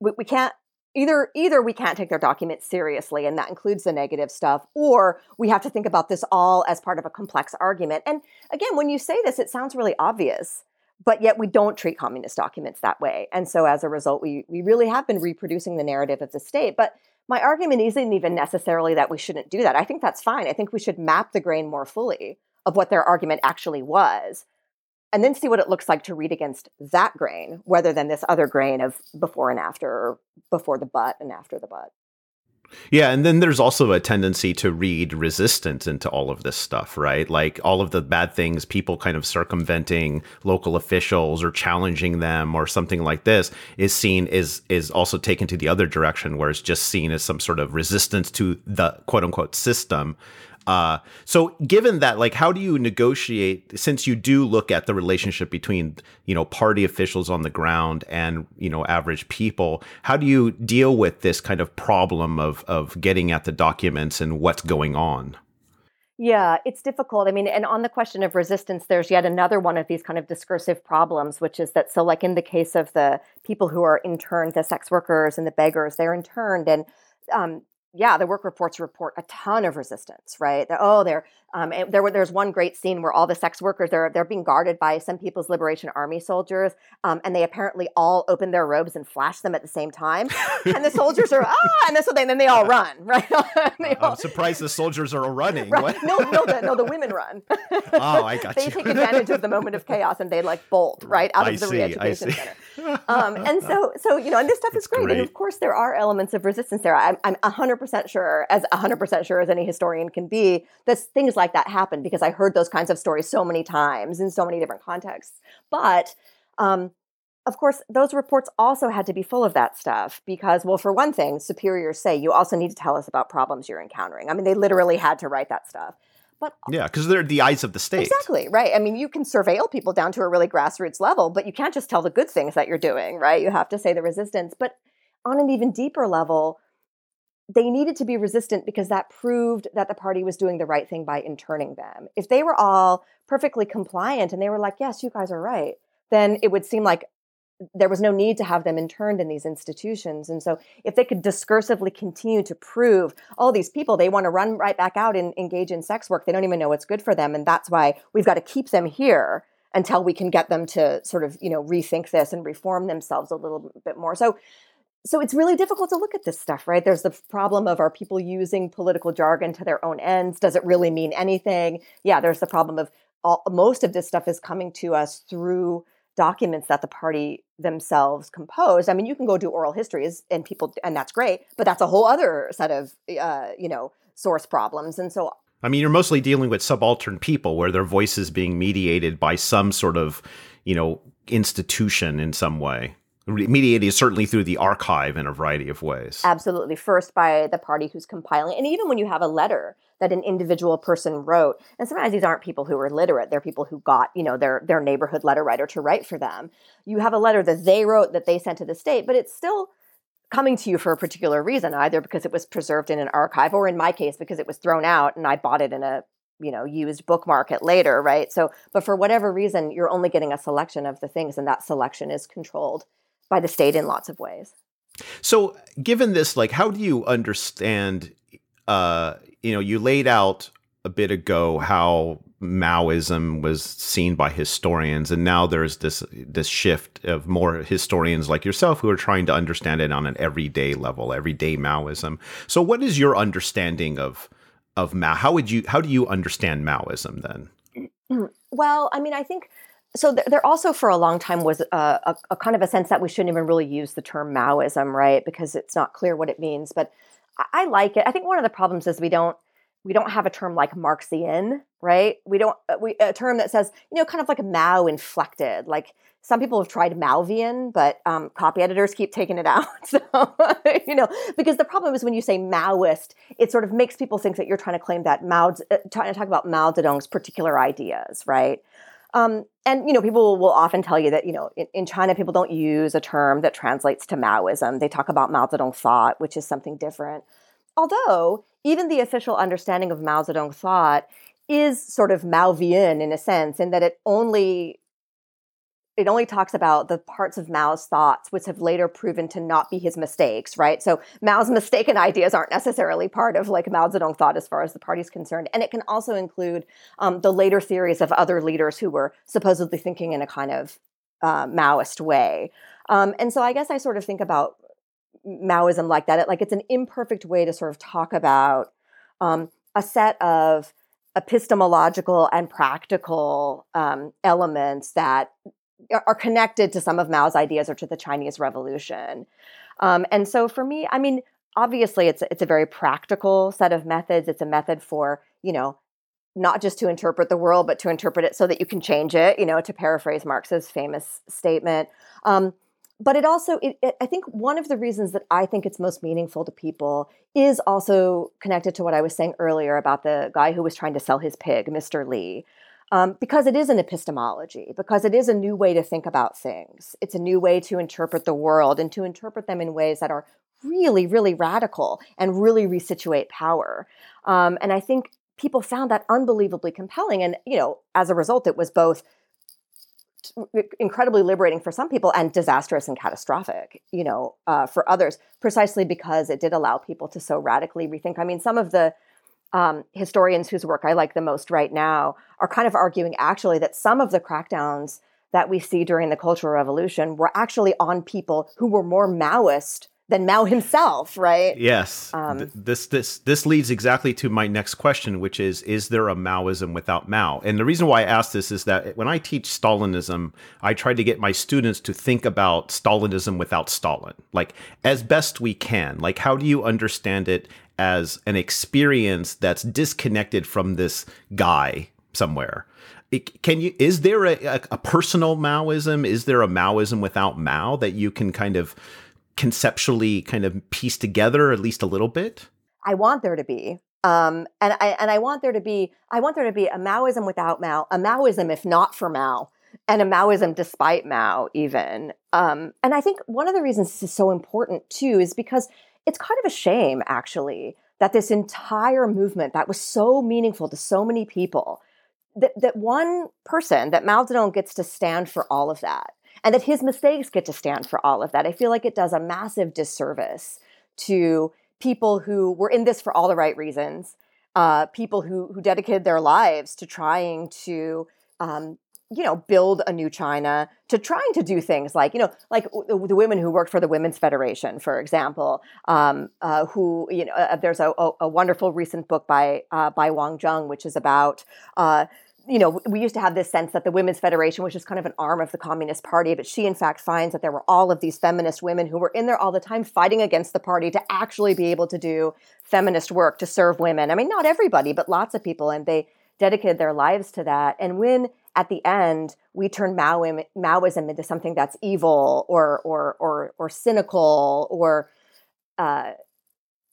We, we can't either either we can't take their document seriously and that includes the negative stuff or we have to think about this all as part of a complex argument and again when you say this it sounds really obvious but yet we don't treat communist documents that way. And so as a result, we, we really have been reproducing the narrative of the state. But my argument isn't even necessarily that we shouldn't do that. I think that's fine. I think we should map the grain more fully of what their argument actually was and then see what it looks like to read against that grain rather than this other grain of before and after or before the but and after the but. Yeah, and then there's also a tendency to read resistance into all of this stuff, right? Like all of the bad things, people kind of circumventing local officials or challenging them or something like this is seen is is also taken to the other direction where it's just seen as some sort of resistance to the quote unquote system uh, so given that, like, how do you negotiate since you do look at the relationship between, you know, party officials on the ground and, you know, average people, how do you deal with this kind of problem of, of getting at the documents and what's going on? Yeah, it's difficult. I mean, and on the question of resistance, there's yet another one of these kind of discursive problems, which is that so, like in the case of the people who are interned, the sex workers and the beggars, they're interned, and um, yeah, the work reports report a ton of resistance, right? Oh, they're um, there. There's one great scene where all the sex workers they're they're being guarded by some People's Liberation Army soldiers, um, and they apparently all open their robes and flash them at the same time, and the soldiers are ah, and so they, then they all run, right? they all, I'm surprised the soldiers are running. Right. No, no, the, no, the women run. oh, I got they you. They take advantage of the moment of chaos and they like bolt right out of I the see, re-education center. Um, and so, so you know, and this stuff is great. great. and of course there are elements of resistance there. I'm, I'm 100% sure as 100% sure as any historian can be that things like that happen because I heard those kinds of stories so many times in so many different contexts. But um, of course, those reports also had to be full of that stuff because, well, for one thing, superiors say you also need to tell us about problems you're encountering. I mean, they literally had to write that stuff. But yeah, because they're the eyes of the state. Exactly right. I mean, you can surveil people down to a really grassroots level, but you can't just tell the good things that you're doing, right? You have to say the resistance. But on an even deeper level, they needed to be resistant because that proved that the party was doing the right thing by interning them. If they were all perfectly compliant and they were like, yes, you guys are right, then it would seem like there was no need to have them interned in these institutions. And so if they could discursively continue to prove, all these people, they want to run right back out and engage in sex work. They don't even know what's good for them. And that's why we've got to keep them here until we can get them to sort of, you know, rethink this and reform themselves a little bit more. So so it's really difficult to look at this stuff, right? There's the problem of are people using political jargon to their own ends? Does it really mean anything? Yeah, there's the problem of all, most of this stuff is coming to us through documents that the party themselves composed. I mean, you can go do oral histories and people, and that's great, but that's a whole other set of, uh, you know, source problems. And so I mean, you're mostly dealing with subaltern people where their voice is being mediated by some sort of, you know, institution in some way mediated certainly through the archive in a variety of ways. Absolutely. First by the party who's compiling. And even when you have a letter that an individual person wrote, and sometimes these aren't people who are literate, they're people who got, you know, their their neighborhood letter writer to write for them. You have a letter that they wrote that they sent to the state, but it's still coming to you for a particular reason, either because it was preserved in an archive or in my case because it was thrown out and I bought it in a you know used bookmark it later right so but for whatever reason you're only getting a selection of the things and that selection is controlled by the state in lots of ways. So, given this, like, how do you understand? Uh, you know, you laid out a bit ago how Maoism was seen by historians, and now there's this this shift of more historians like yourself who are trying to understand it on an everyday level, everyday Maoism. So, what is your understanding of of Mao? How would you how do you understand Maoism then? Well, I mean, I think so there also for a long time was a, a, a, kind of a sense that we shouldn't even really use the term Maoism, right? Because it's not clear what it means. But I, I like it. I think one of the problems is we don't we don't have a term like Marxian, right? We don't uh, we a term that says you know kind of like Mao inflected. Like some people have tried Maovian, but um, copy editors keep taking it out. So you know because the problem is when you say Maoist, it sort of makes people think that you're trying to claim that Mao's uh, trying to talk about Mao Zedong's particular ideas, right? Um, and you know, people will often tell you that you know, in, in, China, people don't use a term that translates to Maoism. They talk about Mao Zedong thought, which is something different. Although even the official understanding of Mao Zedong thought is sort of Maovian in a sense, in that it only it only talks about the parts of Mao's thoughts which have later proven to not be his mistakes, right? So Mao's mistaken ideas aren't necessarily part of like Mao Zedong thought as far as the party's concerned. And it can also include um, the later theories of other leaders who were supposedly thinking in a kind of uh, Maoist way. Um, and so I guess I sort of think about Maoism like that. It, like it's an imperfect way to sort of talk about um, a set of epistemological and practical um, elements that are connected to some of Mao's ideas or to the Chinese Revolution. Um, and so for me, I mean, obviously it's it's a very practical set of methods. It's a method for you know not just to interpret the world, but to interpret it so that you can change it. You know, to paraphrase Marx's famous statement. Um, but it also it, it, i think one of the reasons that i think it's most meaningful to people is also connected to what i was saying earlier about the guy who was trying to sell his pig mr li um, because it is an epistemology because it is a new way to think about things. It's a new way to interpret the world and to interpret them in ways that are really really radical and really resituate power. Um, and i think people found that unbelievably compelling. And you know as a result it was both incredibly liberating for some people and disastrous and catastrophic, you know, uh, for others, precisely because it did allow people to so radically rethink. I mean, some of the um, historians whose work I like the most right now are kind of arguing actually that some of the crackdowns that we see during the Cultural Revolution were actually on people who were more Maoist than Mao himself, right? Yes. Um, this this this leads exactly to my next question, which is: Is there a Maoism without Mao? And the reason why I ask this is that when I teach Stalinism, I try to get my students to think about Stalinism without Stalin, like as best we can. Like, how do you understand it as an experience that's disconnected from this guy somewhere? can you is there a, a, a personal maoism is there a maoism without mao that you can kind of conceptually kind of pieced together at least a little bit? I want there to be. Um, and I and I want there to be I want there to be a Maoism without Mao, a Maoism if not for Mao, and a Maoism despite Mao even. Um, and I think one of the reasons this is so important too is because it's kind of a shame actually that this entire movement that was so meaningful to so many people that, that one person that Mao Zedong gets to stand for all of that and that his mistakes get to stand for all of that. I feel like it does a massive disservice to people who were in this for all the right reasons, uh, people who who dedicated their lives to trying to um, you know build a new china to trying to do things like you know like the, the women who worked for the women's federation for example um, uh, who you know uh, there's a, a, wonderful recent book by uh, by wang zheng which is about uh, you know, we used to have this sense that the Women's Federation was just kind of an arm of the Communist Party, but she, in fact, finds that there were all of these feminist women who were in there all the time fighting against the party to actually be able to do feminist work to serve women. I mean, not everybody, but lots of people, and they dedicated their lives to that. And when at the end we turn Maoism into something that's evil or or or or cynical or uh,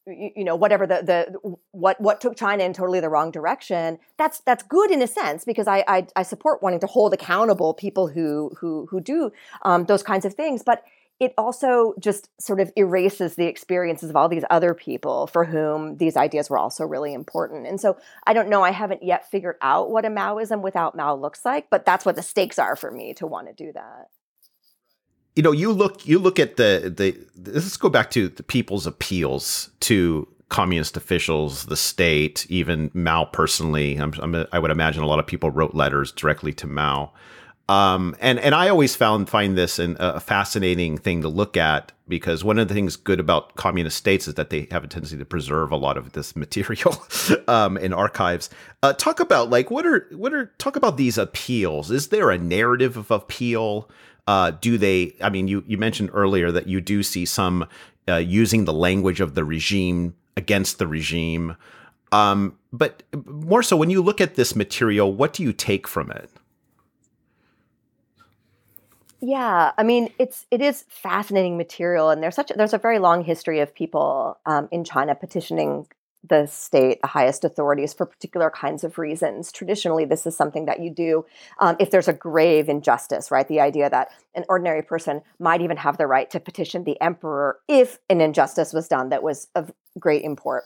you, know whatever the the what what took China in totally the wrong direction. That's that's good in a sense because I I, I support wanting to hold accountable people who who who do um, those kinds of things, but it also just sort of erases the experiences of all these other people for whom these ideas were also really important. And so I don't know, I haven't yet figured out what a Maoism without Mao looks like, but that's what the stakes are for me to want to do that you know, you look you look at the the let's go back to the people's appeals to communist officials, the state, even Mao personally. I'm, I'm, i would imagine a lot of people wrote letters directly to Mao. Um, and and I always found find this an, a fascinating thing to look at because one of the things good about communist states is that they have a tendency to preserve a lot of this material um, in archives. Uh, talk about like what are what are talk about these appeals? Is there a narrative of appeal? Uh, do they? I mean, you you mentioned earlier that you do see some uh, using the language of the regime against the regime. Um, but more so, when you look at this material, what do you take from it? Yeah, I mean, it's it is fascinating material, and there's such a, there's a very long history of people um, in China petitioning the state, the highest authorities, for particular kinds of reasons. Traditionally, this is something that you do um, if there's a grave injustice, right? The idea that an ordinary person might even have the right to petition the emperor if an injustice was done that was of great import.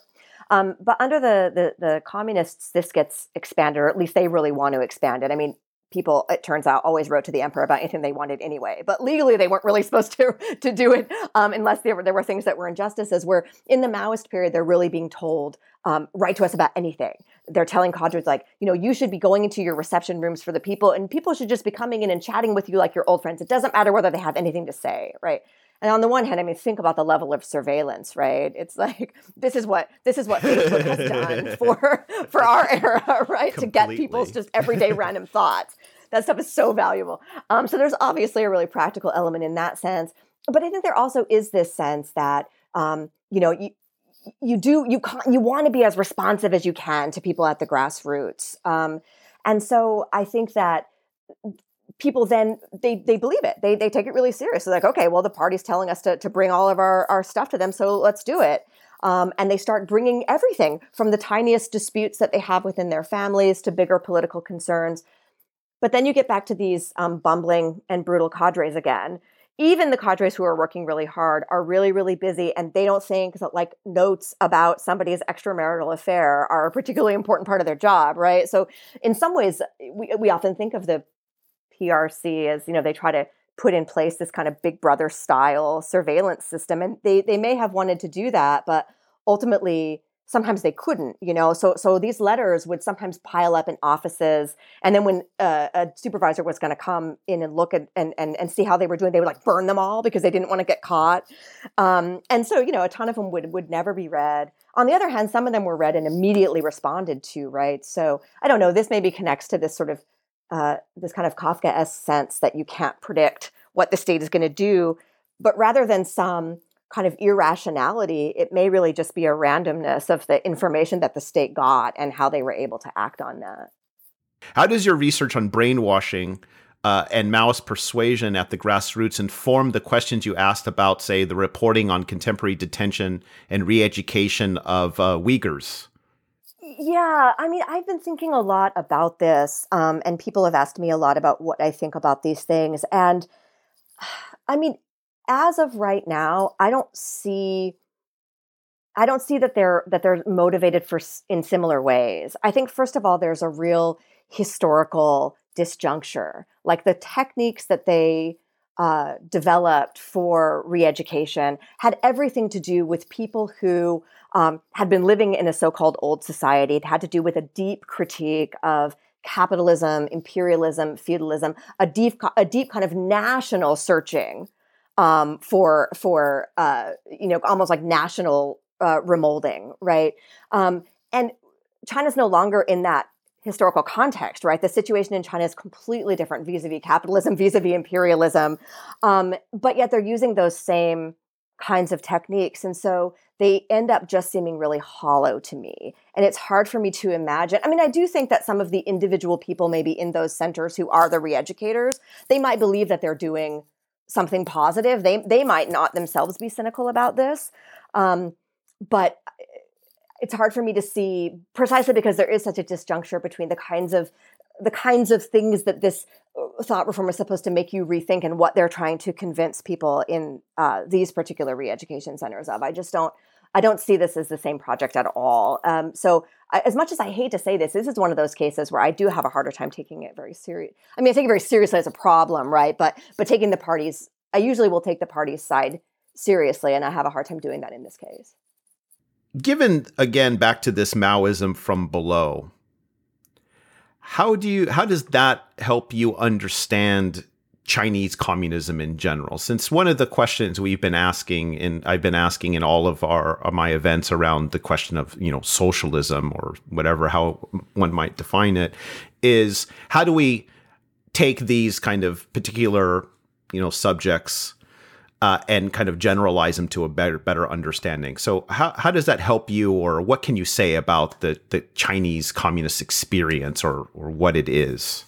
Um, but under the, the the communists, this gets expanded, or at least they really want to expand it. I mean, people it turns out always wrote to the emperor about anything they wanted anyway. But legally they weren't really supposed to to do it um, unless there were, there were things that were injustices where in the maoist period they're really being told um, write to us about anything they're telling cadres like you know you should be going into your reception rooms for the people and people should just be coming in and chatting with you like your old friends it doesn't matter whether they have anything to say right and on the one hand, I mean, think about the level of surveillance, right? It's like this is what this is what Facebook has done for for our era, right? Completely. To get people's just everyday random thoughts. That stuff is so valuable. Um, so there's obviously a really practical element in that sense, but I think there also is this sense that um, you know you you do you you want to be as responsive as you can to people at the grassroots, um, and so I think that people then they they believe it. They they take it really serious. They're like, okay, well, the party's telling us to to bring all of our our stuff to them, so let's do it. Um, and they start bringing everything from the tiniest disputes that they have within their families to bigger political concerns. But then you get back to these um, bumbling and brutal cadres again. Even the cadres who are working really hard are really, really busy, and they don't think that like notes about somebody's extramarital affair are a particularly important part of their job, right? So, in some ways, we, we often think of the PRC as, you know, they try to put in place this kind of big brother style surveillance system. And they, they may have wanted to do that, but ultimately sometimes they couldn't, you know. So so these letters would sometimes pile up in offices. And then when uh, a supervisor was going to come in and look at and, and and see how they were doing, they would like burn them all because they didn't want to get caught. Um, and so, you know, a ton of them would would never be read. On the other hand, some of them were read and immediately responded to, right? So I don't know, this maybe connects to this sort of uh, this kind of Kafka-esque sense that you can't predict what the state is going to do. But rather than some kind of irrationality, it may really just be a randomness of the information that the state got and how they were able to act on that. How does your research on brainwashing uh, and Maoist persuasion at the grassroots inform the questions you asked about, say, the reporting on contemporary detention and re education of uh, Uyghurs? Yeah, I mean, I've been thinking a lot about this, um, and people have asked me a lot about what I think about these things. And I mean, as of right now, I don't see. I don't see that they're that they're motivated for in similar ways. I think first of all, there's a real historical disjuncture, like the techniques that they uh, developed for re-education had everything to do with people who um, had been living in a so-called old society. It had to do with a deep critique of capitalism, imperialism, feudalism, a deep, a deep kind of national searching um, for for uh, you know almost like national uh, remolding, right? Um, and China's no longer in that historical context, right? The situation in China is completely different vis-a-vis capitalism, vis-a-vis imperialism, um, but yet they're using those same kinds of techniques, and so they end up just seeming really hollow to me. And it's hard for me to imagine. I mean, I do think that some of the individual people, maybe in those centers, who are the re-educators, they might believe that they're doing something positive. They they might not themselves be cynical about this, um, but it's hard for me to see precisely because there is such a disjuncture between the kinds of the kinds of things that this uh, thought reform is supposed to make you rethink and what they're trying to convince people in uh, these particular re-education centers of. I just don't. I don't see this as the same project at all. Um, so, as much as I hate to say this, this is one of those cases where I do have a harder time taking it very serious. I mean, I take it very seriously as a problem, right? But but taking the parties, I usually will take the parties' side seriously, and I have a hard time doing that in this case given again back to this Maoism from below, how do you how does that help you understand Chinese communism in general? Since one of the questions we've been asking, and I've been asking in all of our of my events around the question of you know socialism or whatever how one might define it, is how do we take these kind of particular you know subjects uh, and kind of generalize them to a better better understanding. So how how does that help you, or what can you say about the the Chinese communist experience, or or what it is?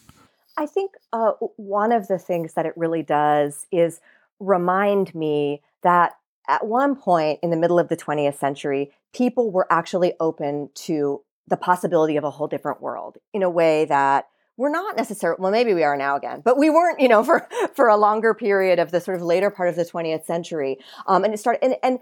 I think uh, one of the things that it really does is remind me that at one point in the middle of the 20th century, people were actually open to the possibility of a whole different world in a way that we're not necessarily well maybe we are now again but we weren't you know for for a longer period of the sort of later part of the 20th century. Um, and it started and, and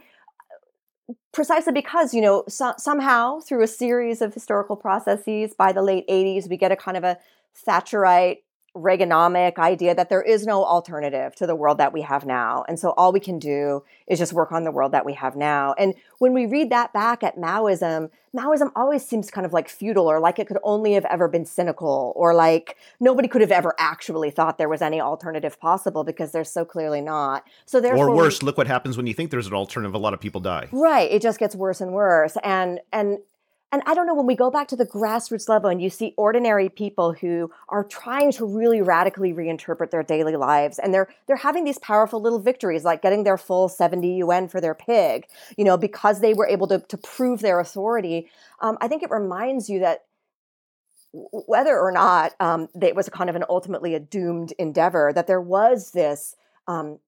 precisely because you know so, somehow through a series of historical processes by the late 80s we get a kind of a thatcherite Reaganomic idea that there is no alternative to the world that we have now. And so all we can do is just work on the world that we have now. And when we read that back at Maoism, Maoism always seems kind of like feudal or like it could only have ever been cynical or like nobody could have ever actually thought there was any alternative possible because there's so clearly not. So therefore Or worse, we, look what happens when you think there's an alternative, a lot of people die. Right. It just gets worse and worse. And and and I don't know, when we go back to the grassroots level and you see ordinary people who are trying to really radically reinterpret their daily lives and they're they're having these powerful little victories like getting their full 70 yuan for their pig, you know, because they were able to, to prove their authority. Um, I think it reminds you that whether or not um, it was kind of an ultimately a doomed endeavor, that there was this um,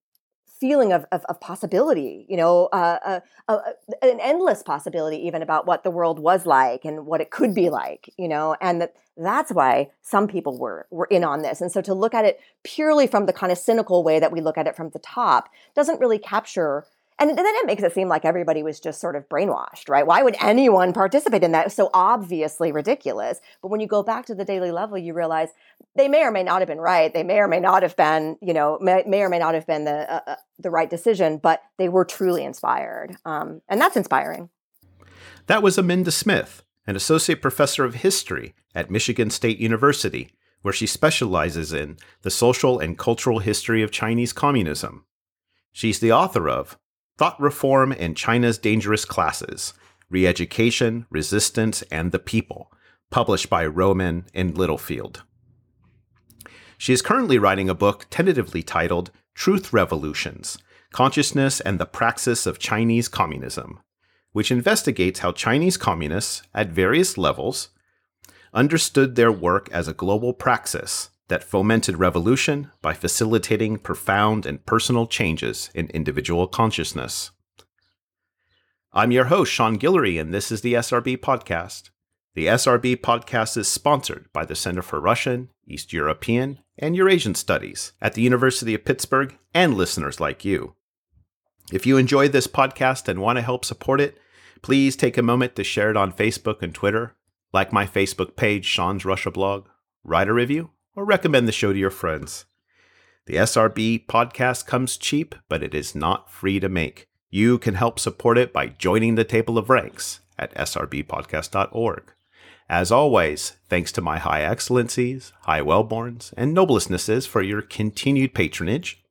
feeling of, of, of possibility, you know, uh, uh, uh, an endless possibility even about what the world was like and what it could be like, you know, and that that's why some people were were in on this. And so to look at it purely from the kind of cynical way that we look at it from the top doesn't really capture and then it makes it seem like everybody was just sort of brainwashed, right? Why would anyone participate in that? It's so obviously ridiculous. But when you go back to the daily level, you realize they may or may not have been right. They may or may not have been, you know, may, may or may not have been the uh, uh the right decision, but they were truly inspired, um, and that's inspiring. That was Aminda Smith, an associate professor of history at Michigan State University, where she specializes in the social and cultural history of Chinese communism. She's the author of Thought Reform and China's Dangerous Classes Re-Education, Resistance, and the People, published by Rowman and Littlefield. She is currently writing a book tentatively titled Truth Revolutions Consciousness and the Praxis of Chinese Communism, which investigates how Chinese communists, at various levels, understood their work as a global praxis that fomented revolution by facilitating profound and personal changes in individual consciousness. I'm your host, Sean Guillory, and this is the SRB Podcast. The SRB Podcast is sponsored by the Center for Russian, East European, and Eurasian Studies at the University of Pittsburgh and listeners like you. If you enjoy this podcast and want to help support it, please take a moment to share it on Facebook and Twitter, like my Facebook page, Sean's Russia blog, write a review, or recommend the show to your friends. The SRB podcast comes cheap, but it is not free to make. You can help support it by joining the table of ranks at srbpodcast.org. As always, thanks to my high excellencies, high wellborns, and noblestnesses for your continued patronage.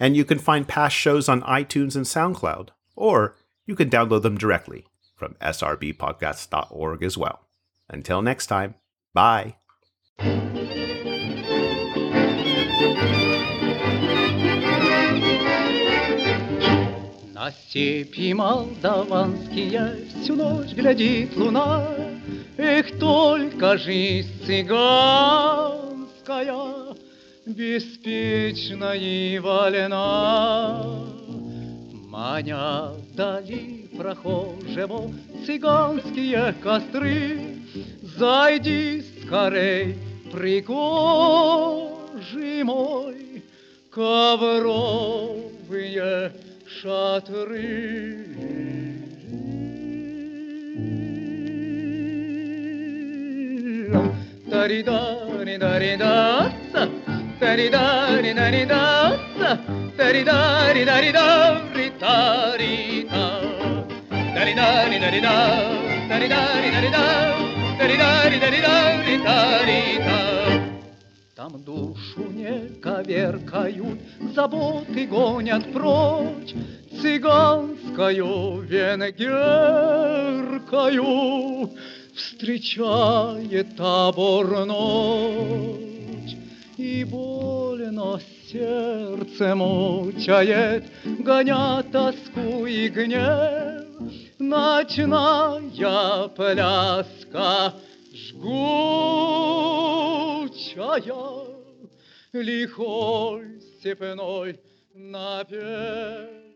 And you can find past shows on iTunes and SoundCloud, or you can download them directly from srbpodcast.org as well. Until next time, bye. На степи молдаванские всю ночь глядит луна, Эх, только жизнь цыганская беспечна и вольна. Маня дали прохожего цыганские костры, Зайди скорей, пригожий мой, ковровые шатры. Тари-дари, дари-да, тари-дари, дари-да, тари-дари, дари-да, ри-тари-да, дари-дари, дари-да, тари-дари, дари-да, Там душу не коверкают, заботы гонят прочь, Цыганскою венгеркою Встречает табор ночь, И больно сердце мучает, Гоня тоску и гнев, Ночная пляска жгучая, Лихой степной напев.